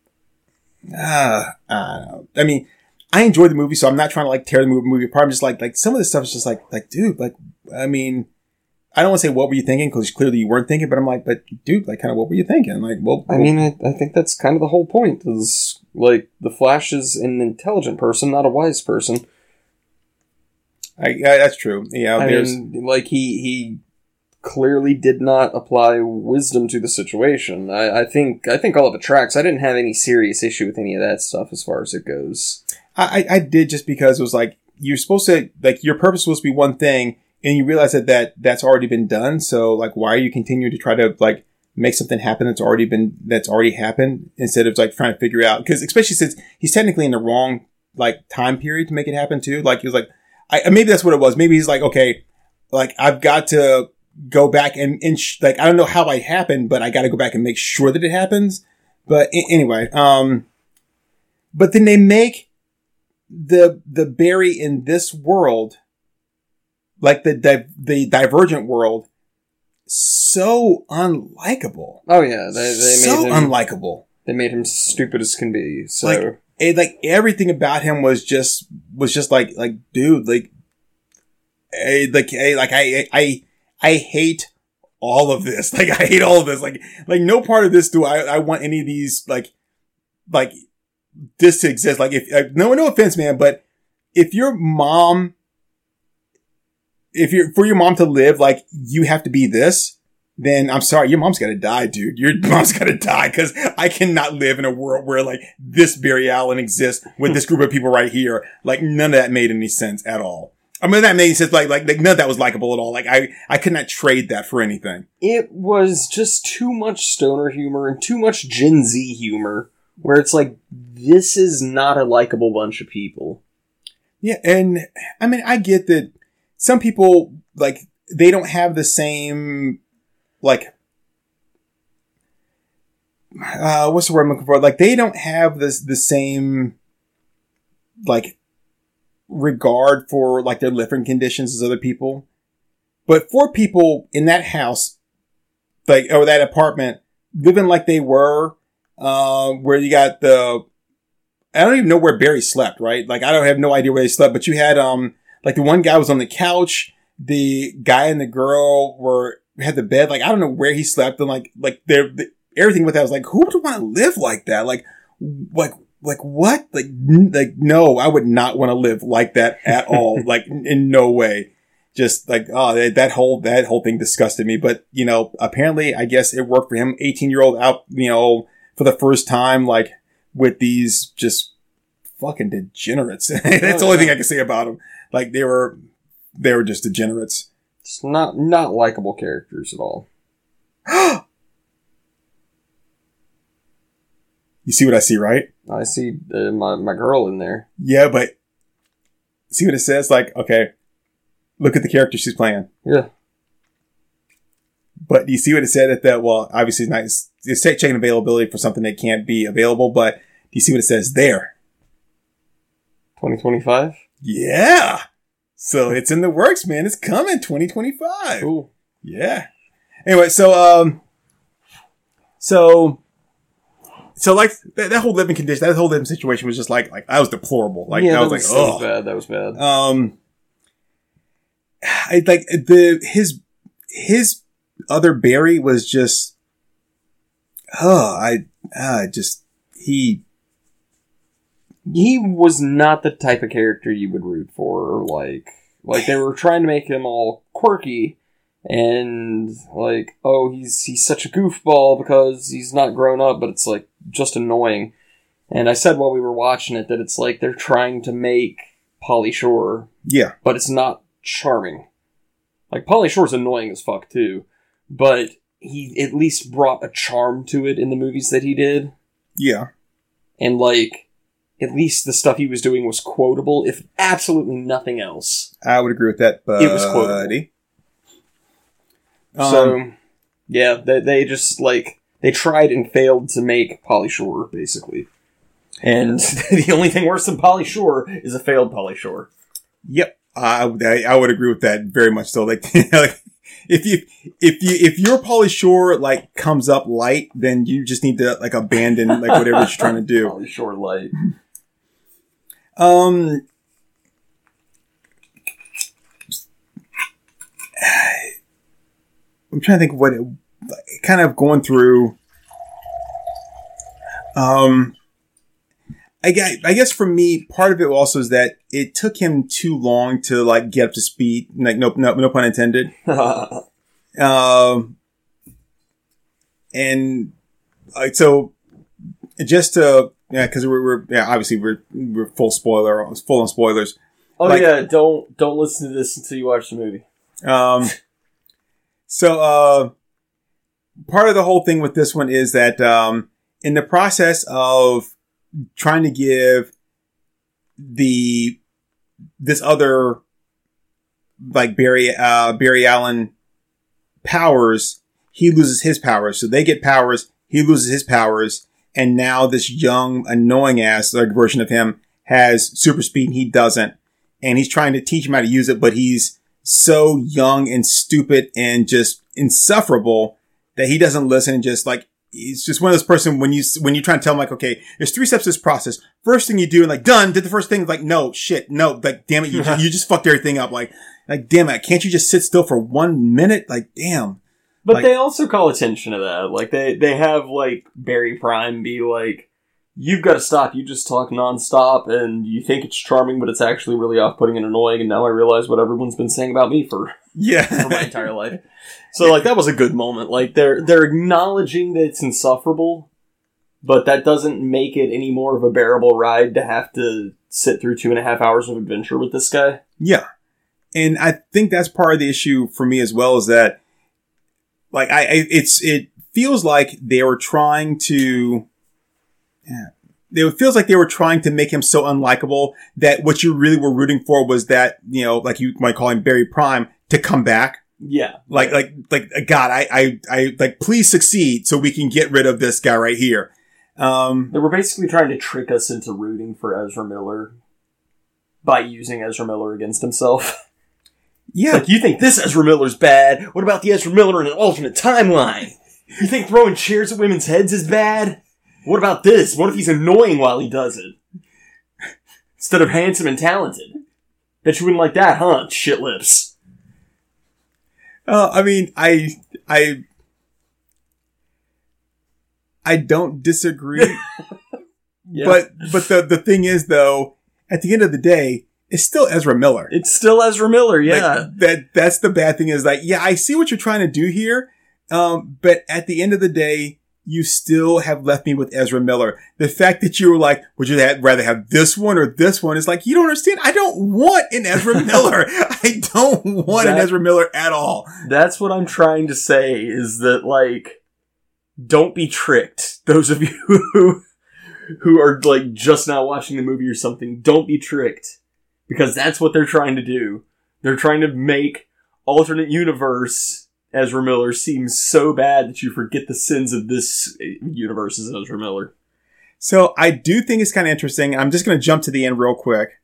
ah i don't know i mean i enjoyed the movie so i'm not trying to like tear the movie, movie apart i'm just like like some of the stuff is just like like dude like i mean I don't want to say what were you thinking because clearly you weren't thinking, but I'm like, but dude, like, kind of what were you thinking? Like, well, I mean, I, I think that's kind of the whole point. Is like the Flash is an intelligent person, not a wise person. I, yeah, that's true. Yeah, I there's, mean, like he he clearly did not apply wisdom to the situation. I, I think I think all of it tracks. I didn't have any serious issue with any of that stuff as far as it goes. I, I I did just because it was like you're supposed to like your purpose was supposed to be one thing, and you realize that that that's already been done. So like, why are you continuing to try to like make something happen that's already been that's already happened instead of like trying to figure out because especially since he's technically in the wrong like time period to make it happen too. Like he was like, I maybe that's what it was. Maybe he's like, okay, like I've got to go back and, and sh- like I don't know how it happened, but I got to go back and make sure that it happens. But a- anyway, um, but then they make the the Barry in this world, like the di- the Divergent world, so unlikable, Oh yeah, they they so made him unlikable. they made him stupid as can be. So Like- It, like everything about him was just was just like like dude like, like eh, like I I I hate all of this. Like I hate all of this. Like like no part of this do I I want any of these like like this to exist. Like if uh, no no offense, man, but if your mom if you're for your mom to live, like you have to be this, then I'm sorry, your mom's gotta die, dude. Your mom's gotta die because I cannot live in a world where like this Barry Allen exists with this group of people right here. Like none of that made any sense at all. I mean, that made sense. Like, like, like none of that was likable at all. Like, I, I could not trade that for anything. it was just too much stoner humor and too much Gen Z humor, where it's like this is not a likable bunch of people. Yeah, and I mean, I get that some people like they don't have the same like uh what's the word I'm looking for? Like they don't have this the same like regard for like their living conditions as other people. But for people in that house, like or that apartment, living like they were, uh, where you got the I don't even know where Barry slept, right? Like I don't have no idea where they slept, but you had um like the one guy was on the couch, the guy and the girl were had the bed. Like I don't know where he slept, and like like they're the, everything with that was like who would want to live like that? Like like like what? Like n- like no, I would not want to live like that at all. like in no way. Just like oh that, that whole that whole thing disgusted me. But you know apparently I guess it worked for him. Eighteen year old out you know for the first time like with these just fucking degenerates. That's the only thing I can say about them. Like they were, they were just degenerates. It's not not likable characters at all. You see what I see, right? I see uh, my my girl in there. Yeah, but see what it says? Like, okay, look at the character she's playing. Yeah, But do you see what it said at that? Well, obviously, it's not. It's, it's checking availability for something that can't be available. But do you see what it says there? twenty twenty five. Yeah. So it's in the works, man. It's coming 2025. Cool. Yeah. Anyway, so um, so so like that, that whole living condition, that whole living situation was just like like that was deplorable. Like yeah, I was that like, was, that was oh, bad. That was bad. um, I like the his his other Barry was just, oh, I I just he he was not the type of character you would root for like Like they were trying to make him all quirky and like, oh, he's he's such a goofball because he's not grown up, but it's like just annoying. And I said while we were watching it that it's like they're trying to make Pauly Shore, Yeah. but it's not charming. Like Pauly Shore's annoying as fuck too, but he at least brought a charm to it in the movies that he did Yeah. and like at least the stuff he was doing was quotable if absolutely nothing else I would agree with that, but It was quotable. Um, so yeah they, they just like they tried and failed to make pauly shore basically and the only thing worse than pauly shore is a failed pauly shore Yep, I, I I would agree with that very much. So, like, like if you if you if your Pauly Shore like comes up light, then you just need to like abandon like whatever you're trying to do. pauly shore light Um, I'm trying to think of what it, kind of going through. Um, I guess, I guess for me, part of it also is that it took him too long to like get up to speed. Like, no, no, no pun intended. Um, and like so, just to yeah, because we're, we're yeah, obviously we're we're full spoiler, full on spoilers. oh Like- yeah don't don't listen to this until you watch the movie Um, so uh, part of the whole thing with this one is that um, in the process of trying to give the this other like Barry uh, Barry Allen powers, he loses his powers. So they get powers, he loses his powers, and now this young annoying ass like version of him has super speed and he doesn't. And he's trying to teach him how to use it, but he's so young and stupid and just insufferable that he doesn't listen. And just like he's just one of those person when you when you try to tell him like okay there's three steps to this process. First thing you do and like done did the first thing like no shit no like damn it you, you just fucked everything up. Like like damn it can't you just sit still for one minute? Like damn But Like- they also call attention to that. Like they they have like Barry Prime be like, "You've got to stop. You just talk nonstop, and you think it's charming, but it's actually really off-putting and annoying." And now I realize what everyone's been saying about me for yeah for my entire life. So like that was a good moment. Like they're they're acknowledging that it's insufferable, but that doesn't make it any more of a bearable ride to have to sit through two and a half hours of adventure with this guy. Yeah. And I think that's part of the issue for me as well is that like I, I it's it feels like they were trying to yeah, it feels like they were trying to make him so unlikable that what you really were rooting for was that, you know, like you might call him Barry Prime to come back. Yeah, Like like like God, I I I like please succeed so we can get rid of this guy right here. Um They were basically trying to trick us into rooting for Ezra Miller by using Ezra Miller against himself. yeah. like, you think this Ezra Miller's bad? What about the Ezra Miller in an alternate timeline? You think throwing chairs at women's heads is bad? What about this? What if he's annoying while he does it? Instead of handsome and talented? Bet you wouldn't like that, huh? Shit lips. Uh, I mean, I, I, I don't disagree, Yeah. but, but the, the thing is though, at the end of the day, it's still Ezra Miller. it's still Ezra Miller, Like, yeah. that, that's the bad thing is like, yeah, I see what you're trying to do here. Um, but at the end of the day, you still have left me with Ezra Miller. The fact that you were like, would you rather have this one or this one? Is like, you don't understand. I don't want an Ezra Miller. I don't want an Ezra Miller at all. That's what I'm trying to say is that like don't be tricked. Those of you who who are like just now watching the movie or something, don't be tricked. Because that's what they're trying to do. They're trying to make alternate universe Ezra Miller seem so bad that you forget the sins of this universe as Ezra Miller. So I do think it's kind of interesting. I'm just going to jump to the end real quick.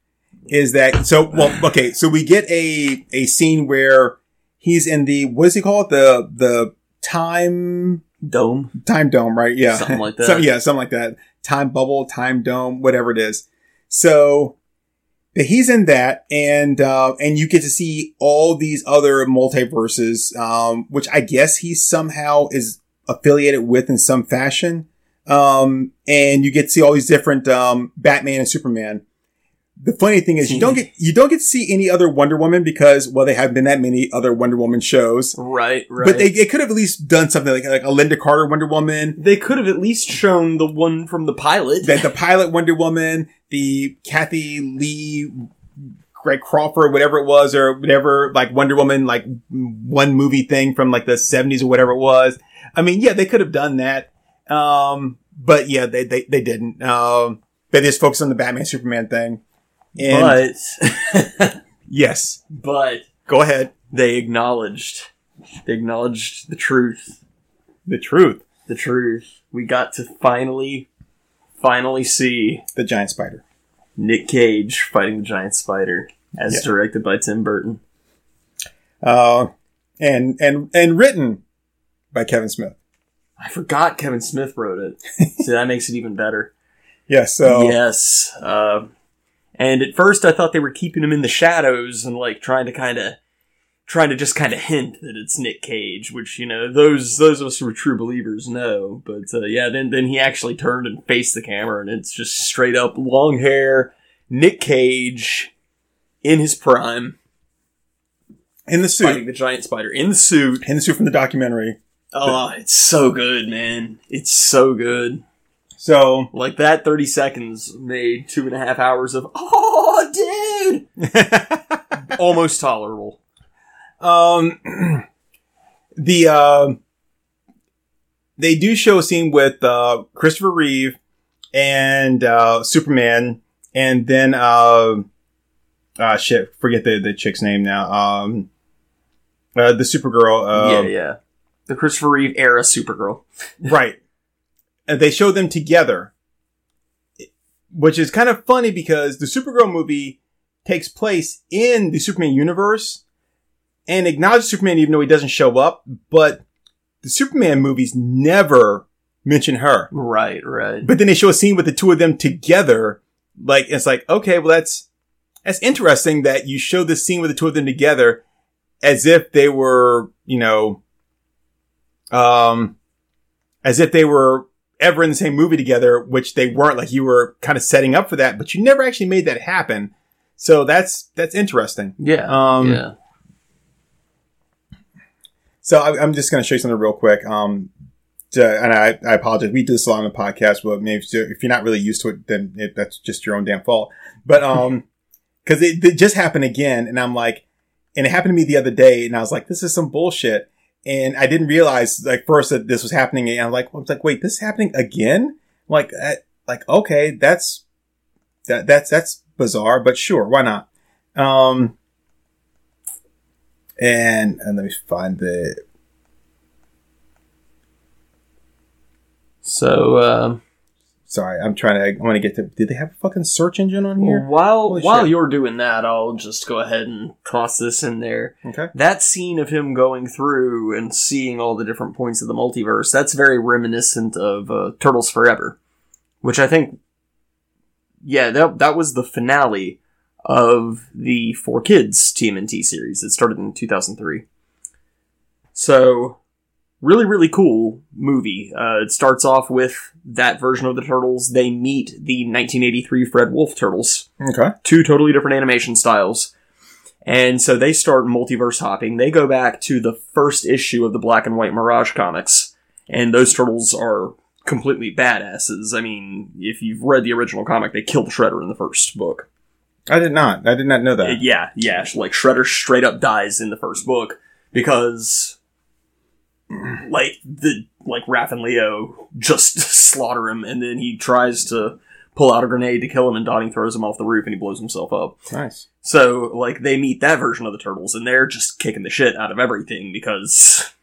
Is that so? Well, okay. So we get a a scene where he's in the what does he call it? The the time Dome. time dome, right? Yeah, Something like that. So, yeah, something like that. Time bubble, time dome, whatever it is. So he's in that, and uh, and you get to see all these other multiverses, um, which I guess he somehow is affiliated with in some fashion. Um, and you get to see all these different um, Batman and Superman. The funny thing is you don't get you don't get to see any other Wonder Woman because well they haven't been that many other Wonder Woman shows. Right, right. But they, they could have at least done something like like a Lynda Carter Wonder Woman, they could have at least shown the one from the pilot. the, the pilot Wonder Woman, the Kathy Lee, Greg Crawford, whatever it was, or whatever like Wonder Woman like one movie thing from like the seventies or whatever it was. I mean, yeah, they could have done that. Um, but yeah, they they they didn't. Um, they just focused on the Batman Superman thing. And but yes, but go ahead. they acknowledged they acknowledged the truth. The truth. The truth. We got to finally finally see The giant spider. Nick Cage fighting the giant spider as Yeah. directed by Tim Burton. Uh, and, and, and written by Kevin Smith. I forgot Kevin Smith wrote it. so that makes it even better. Yes. So, Yes. Uh, and at first I thought they were keeping him in the shadows and like trying to kind of trying to just kind of hint that it's Nick Cage, which you know those those of us who are true believers know. But uh, yeah, then then he actually turned and faced the camera, and it's just straight up long hair Nick Cage in his prime in the fighting suit. the giant spider in the suit. In the suit from the documentary. Oh, it's so good, man! It's so good. So, Like that thirty seconds made two and a half hours of oh, dude, almost tolerable. um, the, uh, they do show a scene with, uh, Christopher Reeve and, uh, Superman and then, uh, ah, shit, forget the, the chick's name now. Um, uh, the Supergirl. Uh, yeah, yeah. The Christopher Reeve era Supergirl. Right. And they show them together, which is kind of funny because the Supergirl movie takes place in the Superman universe and acknowledges Superman even though he doesn't show up, but the Superman movies never mention her. Right, right. But then they show a scene with the two of them together. Like, it's like, okay, well, that's, that's interesting that you show this scene with the two of them together as if they were, you know, um, as if they were ever in the same movie together, which they weren't. Like you were kind of setting up for that, but you never actually made that happen. So that's, that's interesting. yeah, Um, yeah. So I, I'm just going to show you something real quick. Um, to, and I, I apologize. We do this a lot on the podcast, but maybe if you're- not really used to it, then it, that's just your own damn fault. But, um, cause it, it just happened again. And I'm like, and it happened to me the other day and I was like, this is some bullshit. And I didn't realize like first that this was happening. And I'm like, I was like, wait, this is happening again? Like, uh, like, okay, that's, that, that's, that's bizarre, but sure. Why not? Um, and, and let me find the, So uh, Sorry, I'm trying to. I want to get to. Did they have a fucking search engine on here? while Holy while shit. you're doing that, I'll just go ahead and toss this in there. Okay. That scene of him going through and seeing all the different points of the multiverse, that's very reminiscent of uh, Turtles Forever, which I think, yeah, that, that was the finale of the Four Kids TMNT series that started in 2003. So, really, really cool movie. Uh, it starts off with that version of the Turtles. They meet the 1983 Fred Wolf Turtles Okay. two totally different animation styles. And so they start multiverse hopping. They go back to the first issue of the black and white Mirage comics. And those turtles are completely badasses. I mean, if you've read the original comic, they kill the Shredder in the first book. I did not. I did not know that. Yeah, yeah. Like Shredder straight up dies in the first book because like the like Raph and Leo just slaughter him and then he tries to pull out a grenade to kill him and Donnie throws him off the roof and he blows himself up. Nice. So like they meet that version of the turtles and they're just kicking the shit out of everything because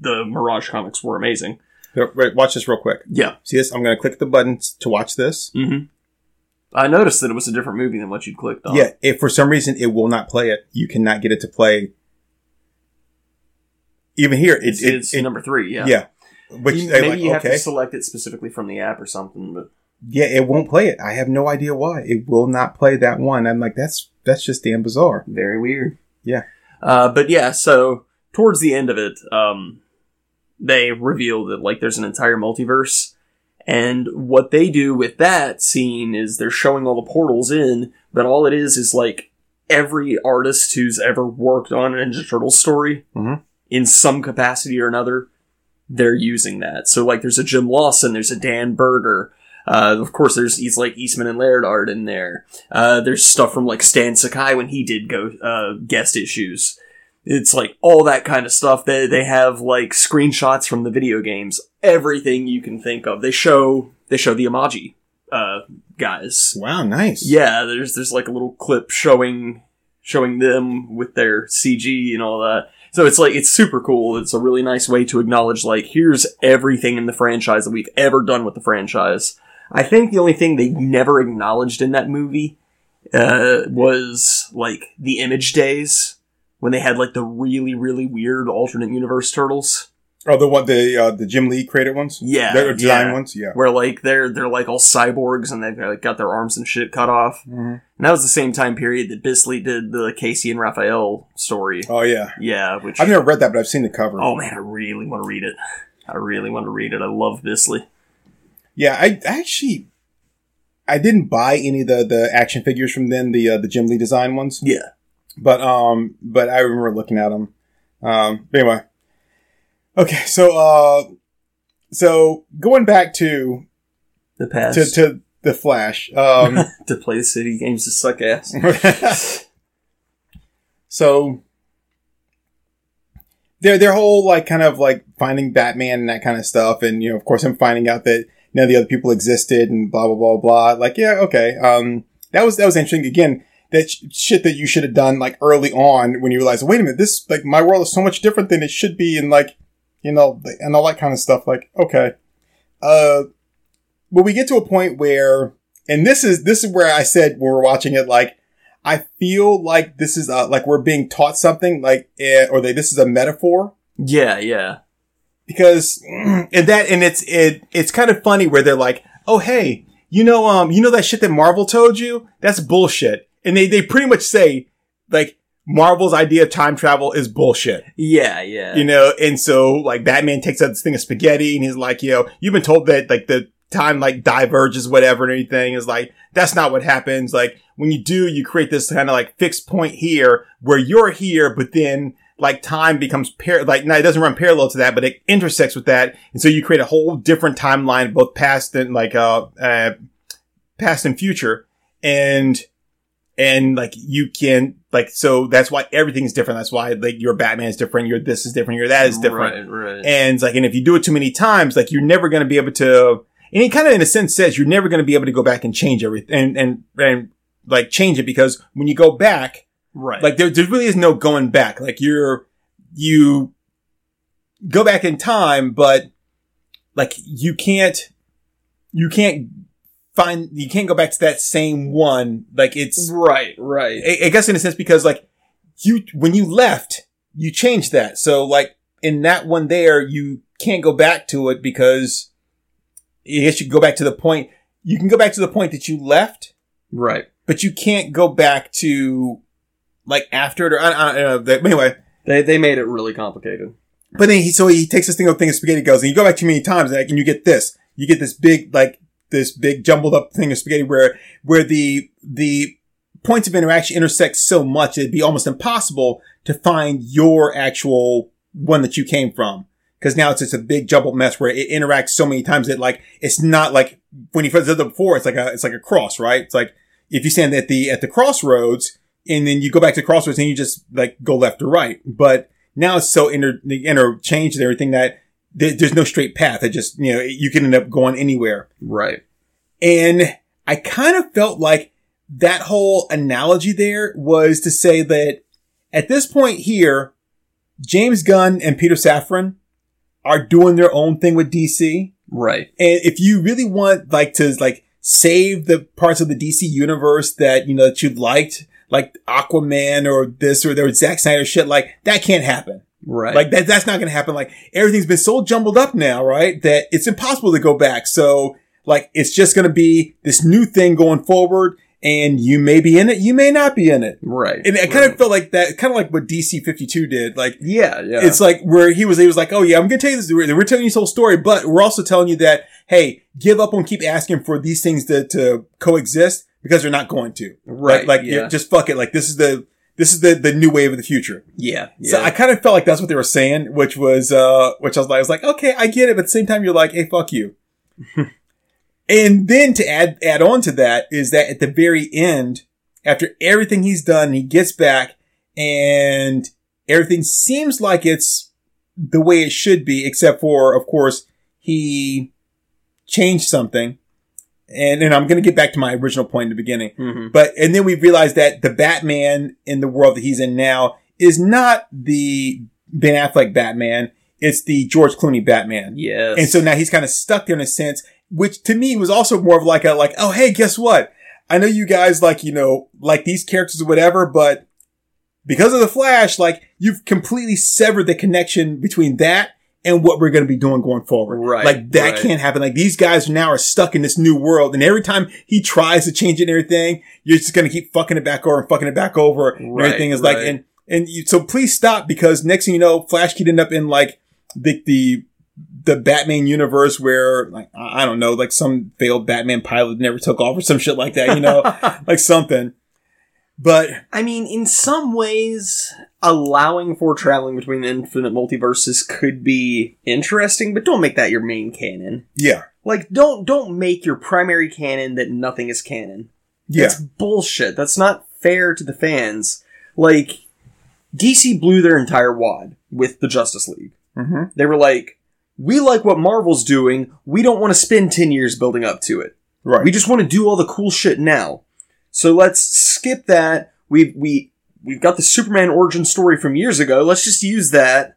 the Mirage comics were amazing. Wait, watch this real quick. Yeah. See this? I'm going to click the buttons to watch this. Mm-hmm. I noticed that it was a different movie than what you'd clicked on. Yeah. If for some reason it will not play it, you cannot get it to play. Even here, it, It's, it, it's it- number three, yeah. yeah. Which You- maybe like, you have okay. to select it specifically from the app or something, but yeah, it won't play it. I have no idea why. It will not play that one. I'm like, that's that's just damn bizarre. very weird. Yeah. Uh, but yeah, so towards the end of it, um, they reveal that like there's an entire multiverse, And what they do with that scene is they're showing all the portals in, but all it is is like every artist who's ever worked on a Ninja Turtle story Mhm. In some capacity or another, they're using that. So like there's a Jim Lawson, there's a Dan Berger, uh, of course there's he's like Eastman and Laird art in there. Uh, there's stuff from like Stan Sakai when he did go uh, guest issues. It's like all that kind of stuff. They they have like screenshots from the video games, everything you can think of. They show they show the Imagi uh, guys. Wow, nice. Yeah, there's there's like a little clip showing showing them with their CG and all that. So it's like it's super cool. It's a really nice way to acknowledge like here's everything in the franchise that we've ever done with the franchise. I think the only thing they never acknowledged in that movie uh, was like the image days when they had like the really really weird alternate universe turtles. Oh, the one the uh, the Jim Lee created ones. Yeah, the design yeah. ones. Yeah. Where like they're they're like all cyborgs and they've like, got their arms and shit cut off. Mhm. And that was the same time period that Bisley did the Casey and Raphael story. Oh yeah. Yeah, which I've never read that, but I've seen the cover. oh man, I really want to read it. I really want to read it. I love Bisley. Yeah, I I actually I didn't buy any of the the action figures from then, the uh, the Jim Lee design ones. Yeah, But um, but I remember looking at them. Um, but anyway. Okay, so uh, so going back to the past to to, the Flash. Um, to play the city games to suck ass. so their their whole like kind of like finding Batman and that kind of stuff, and you know, of course, him finding out that none of the other people existed and blah blah blah blah. Like, yeah, okay, um, that was that was interesting. Again, that sh- shit that you should have done like early on when you realize, wait a minute, this like my world is so much different than it should be, and like you know, and all that kind of stuff. Like, okay, uh, but we get to a point where, and this is this is where I said when we're watching it, like. I feel like this is uh, like we're being taught something, like, eh, or that this is a metaphor yeah, yeah, because and that and it's it it's kind of funny where they're like, oh hey, you know um you know that shit that Marvel told you that's bullshit, and they they pretty much say like Marvel's idea of time travel is bullshit, yeah, yeah. you know, and so like Batman takes out this thing of spaghetti and he's like, you know, you've been told that like the time like diverges whatever and anything is like that's not what happens. Like when you do you create this kind of like fixed point here where you're here but then like time becomes par- like no it doesn't run parallel to that but it intersects with that. And so you create a whole different timeline both past and like uh, uh past and future. And and like you can like so that's why everything's different that's why like your batman is different your this is different your that is different Right, right. and like, and if you do it too many times, like you're never going to be able to, and it kind of in a sense says you're never going to be able to go back and change everything and, and, and like change it because when you go back, right. like there, there really is no going back. Like you're, you go back in time, but like you can't, you can't find, you can't go back to that same one. Like it's, right, right. I, I guess in a sense because like you when you left, you changed that. So like in that one there, you can't go back to it because I guess you go back to the point. You can go back to the point that you left, Right. but you can't go back to like after it or I, I don't know. But anyway, They they made it really complicated. but then he so he takes this thing of thing of spaghetti goes and you go back too many times and, like, and you get this. You get this big like this big jumbled up thing of spaghetti where where the the points of interaction intersect so much it'd be almost impossible to find your actual one that you came from. Cause now it's just a big jumbled mess where it interacts so many times that like, it's not like when you first did it before, it's like a, it's like a cross, right? It's like if you stand at the, at the crossroads and then you go back to the crossroads and you just like go left or right. But now it's so inter, interchanged and everything that there- there's no straight path. It just, you know, you can end up going anywhere. Right. And I kind of felt like that whole analogy there was to say that at this point here, James Gunn and Peter Safran are doing their own thing with DC. Right. And if you really want like to like save the parts of the DC universe that, you know, that you liked, like Aquaman or this or there Zack Snyder shit, like that can't happen. Right. Like that, that's not going to happen. Like everything's been so jumbled up now, right? That it's impossible to go back. So like it's just going to be this new thing going forward. and you may be in it, you may not be in it. Right. And it kind of felt like that, kind of like what DC 52 did. Like, yeah, yeah. it's like where he was, he was like, oh yeah, I'm going to tell you this, we're, we're telling you this whole story, but we're also telling you that, hey, give up on keep asking for these things to, to coexist because they're not going to. right. Like, like yeah. just fuck it. Like, this is the, this is the, the new wave of the future. yeah. So. I kind of felt like that's what they were saying, which was, uh, which I was like, I was like, okay, I get it, but at the same time, you're like, hey, fuck you. and then to add, add on to that is that at the very end, after everything he's done, he gets back and everything seems like it's the way it should be, except for, of course, he changed something. And, and I'm going to get back to my original point in the beginning. Mhm. But, and then we realized that the Batman in the world that he's in now is not the Ben Affleck Batman. It's the George Clooney Batman. Yes. And so now he's kind of stuck there in a sense, which to me was also more of like a, like, oh, hey, guess what? I know you guys like, you know, like these characters or whatever, but because of the Flash, like you've completely severed the connection between that and what we're going to be doing going forward. Right, Like that right. can't happen. Like these guys now are stuck in this new world. And every time he tries to change it and everything, you're just going to keep fucking it back over and fucking it back over. and Right, everything is like, and, and you, so please stop because next thing you know, Flash could end up in like the, the, the Batman universe where like, I I don't know, like some failed Batman pilot never took off or some shit like that, you know, like something. But I mean, in some ways, allowing for traveling between infinite multiverses could be interesting, but don't make that your main canon. yeah, Like, don't don't make your primary canon that nothing is canon. yeah, That's bullshit. That's not fair to the fans. Like, DC blew their entire wad with the Justice League. mm-hmm. They were like, "We like what Marvel's doing. We don't want to spend ten years building up to it." right. We just want to do all the cool shit now. So let's skip that. We we we've got the Superman origin story from years ago. Let's just use that.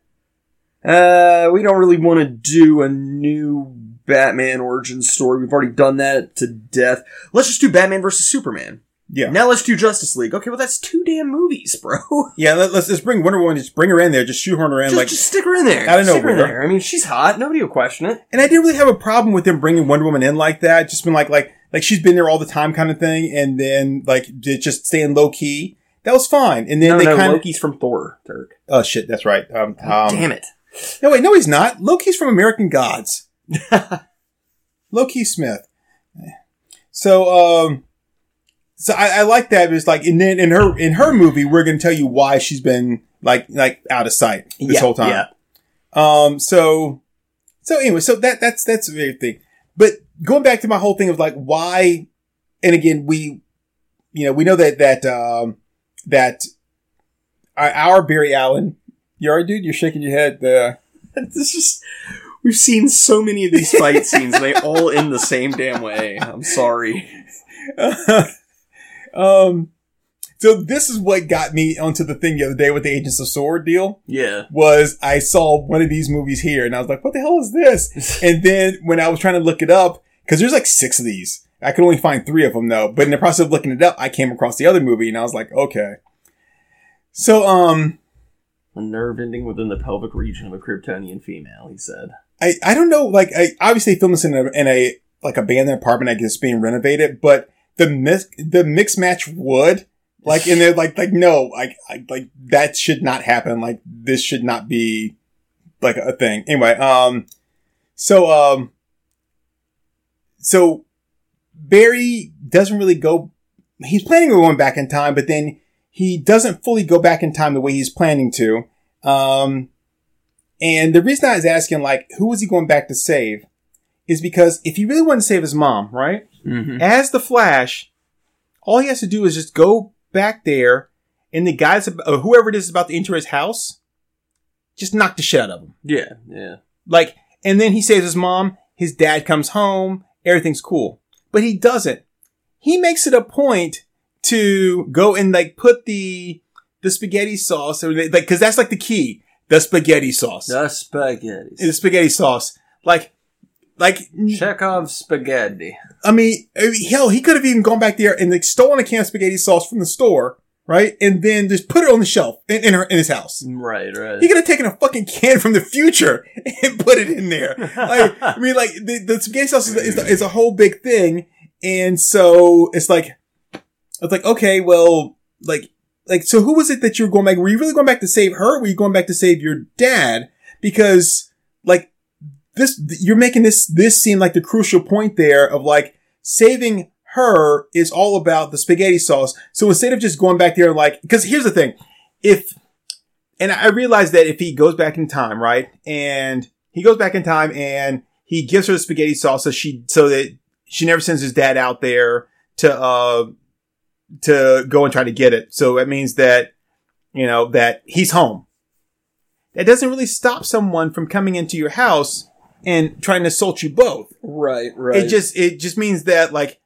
Uh, we don't really want to do a new Batman origin story. We've already done that to death. Let's just do Batman versus Superman. Yeah, Now let's do Justice League. Okay, well that's two damn movies, bro. yeah. Let, us just bring Wonder Woman, just bring her in there, just shoehorn her in, just, like. just stick her in there. Out of Stick her in there. I mean, she's hot. Nobody will question it. and I didn't really have a problem with them bringing Wonder Woman in like that. Just been like, like, like she's been there all the time, kind of thing, and then like just staying low key. That was fine. And then No, they no, kind of. Loki's from Thor, Turk. Oh shit, that's right. Um, um, Damn it. No, wait, no, he's not. Loki's from American Gods. Loki Smith. So, um, so I, I like that. It's like, and then in her in her movie, we're going to tell you why she's been like like out of sight this Yeah, whole time. yeah. Um. So, so anyway, so that that's that's the thing. But going back to my whole thing of like why, and again, we, you know, we know that that um that our, our Barry Allen. You alright, dude? You're shaking your head. Uh, It's just we've seen so many of these fight scenes. They all end the same damn way. I'm sorry. um, so this is what got me onto the thing the other day with the Agents of Sword deal. Yeah. Was I saw one of these movies here, and I was like, "What the hell is this?" and then when I was trying to look it up, because there's like six of these, I could only find three of them though. But in the process of looking it up, I came across the other movie, and I was like, "Okay." So, um, A nerve ending within the pelvic region of a Kryptonian female. He said. I, I don't know, like, I obviously filmed this in a, in a, like, abandoned apartment, I guess, being renovated, but the mix, the mix match would like, and they're like, like, no, like, I, like, that should not happen. Like, this should not be, like, a thing. Anyway, um, so, um, so Barry doesn't really go, he's planning on going back in time, but then he doesn't fully go back in time the way he's planning to. Um, and the reason I was asking, like, who was he going back to save? Is because if he really wanted to save his mom, right? Mm-hmm. As the Flash, all he has to do is just go back there, and the guys, or whoever it is about to enter his house, just knock the shit out of him. Yeah. Yeah. Like, and then he saves his mom, his dad comes home, everything's cool. But he doesn't. He makes it a point to go and like put the, the spaghetti sauce, or like, cause that's like the key. The spaghetti sauce. The spaghetti. the spaghetti sauce. Like, like, Chekhov's spaghetti. I mean, hell, he could have even gone back there and like stolen a can of spaghetti sauce from the store, right? And then just put it on the shelf in, in, her, in his house. Right. Right. He could have taken a fucking can from the future and put it in there. Like, I mean, like the, the spaghetti sauce is, is, is a whole big thing, and so it's like, it's like, okay, well, like, like, so who was it that you were going back? Were you really going back to save her? Were you going back to save your dad? Because, like, this, you're making this, this seem like the crucial point there of like, saving her is all about the spaghetti sauce. So instead of just going back there and like, cause here's the thing. If, and I realize that if he goes back in time, right? And he goes back in time and he gives her the spaghetti sauce so she, so that she never sends his dad out there to, uh, to go and try to get it. So it means that, you know, that he's home. That doesn't really stop someone from coming into your house and trying to assault you both. Right, right. It just, it just means that like,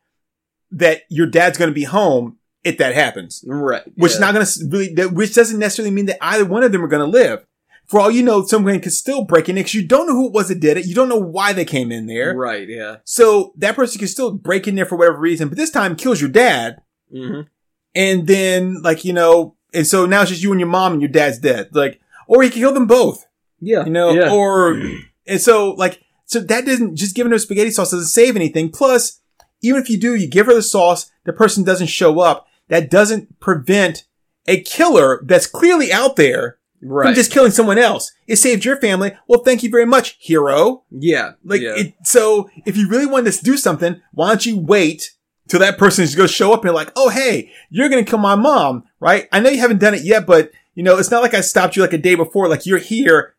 that your dad's going to be home if that happens. right. Which yeah. is not going to really, that, which doesn't necessarily mean that either one of them are going to live. For all you know, someone could still break in because you don't know who it was that did it. You don't know why they came in there. Right, yeah. So that person can still break in there for whatever reason, but this time kills your dad. Mm-hmm. And then, like, you know, and so now it's just you and your mom and your dad's dead. Like, or he can kill them both, Yeah. you know, yeah. or, and so, like, so that doesn't, just giving her spaghetti sauce doesn't save anything. Plus, even if you do, you give her the sauce, the person doesn't show up. That doesn't prevent a killer that's clearly out there right. from just killing someone else. It saved your family. Well, thank you very much, hero. yeah. Like, yeah. it, so if you really wanted to do something, why don't you wait till that person is going to show up and like, oh, hey, you're going to kill my mom, right? I know you haven't done it yet, but you know, it's not like I stopped you like a day before. Like you're here,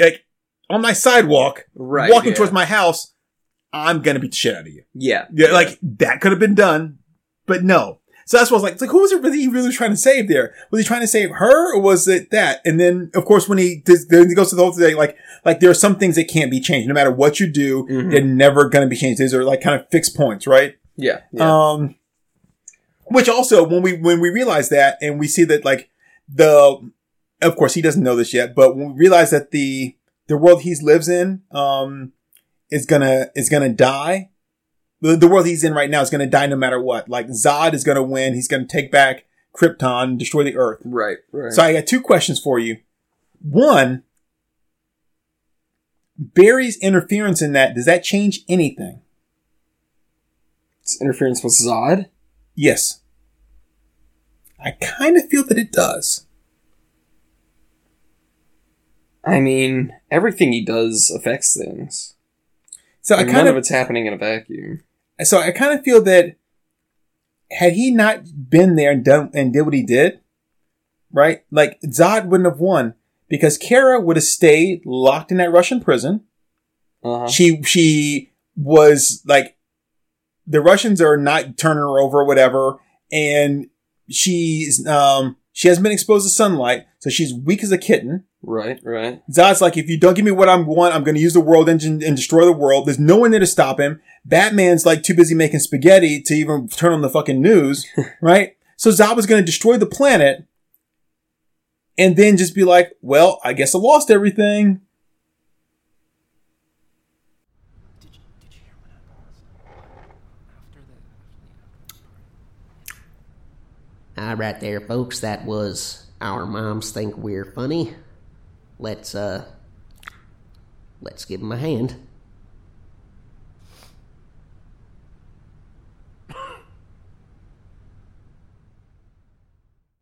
like on my sidewalk, right. walking yeah. towards my house. I'm to beat the shit out of you. Yeah. Yeah, like that could have been done, but no. So that's what I was like. It's like, who was it really he really trying to save there? Was he trying to save her or was it that? And then, of course, when he, does, then he goes to the whole thing, like, like there are some things that can't be changed. No matter what you do, Mhm. they're never going to be changed. These are like kind of fixed points, right? Yeah. Yeah. Um, which also when we, when we realize that and we see that like the, of course he doesn't know this yet, but when we realize that the, the world he lives in, um, is gonna, is gonna die. The, the world he's in right now is gonna die no matter what. Like Zod is gonna win. He's gonna take back Krypton destroy the Earth. right. Right. So I got two questions for you. One, Barry's interference in that, does that change anything? It's interference with Zod. Yes. I kind of feel that it does. I mean, everything he does affects things. So I kind of, of it's happening in a vacuum. so I kind of feel that had he not been there and done and did what he did, right? Like Zod wouldn't have won because Kara would have stayed locked in that Russian prison. Uh-huh. She she was like the Russians are not turning her over or whatever, and she's um she hasn't been exposed to sunlight, so she's weak as a kitten. Right. Right. Zod's like, if you don't give me what I want, I'm going to use the world engine and destroy the world. There's no one there to stop him. Batman's like too busy making spaghetti to even turn on the fucking news, right? So Zod was going to destroy the planet and then just be like, well, I guess I lost everything. All right, there, folks. That was our moms think we're funny. Let's uh, let's give him a hand.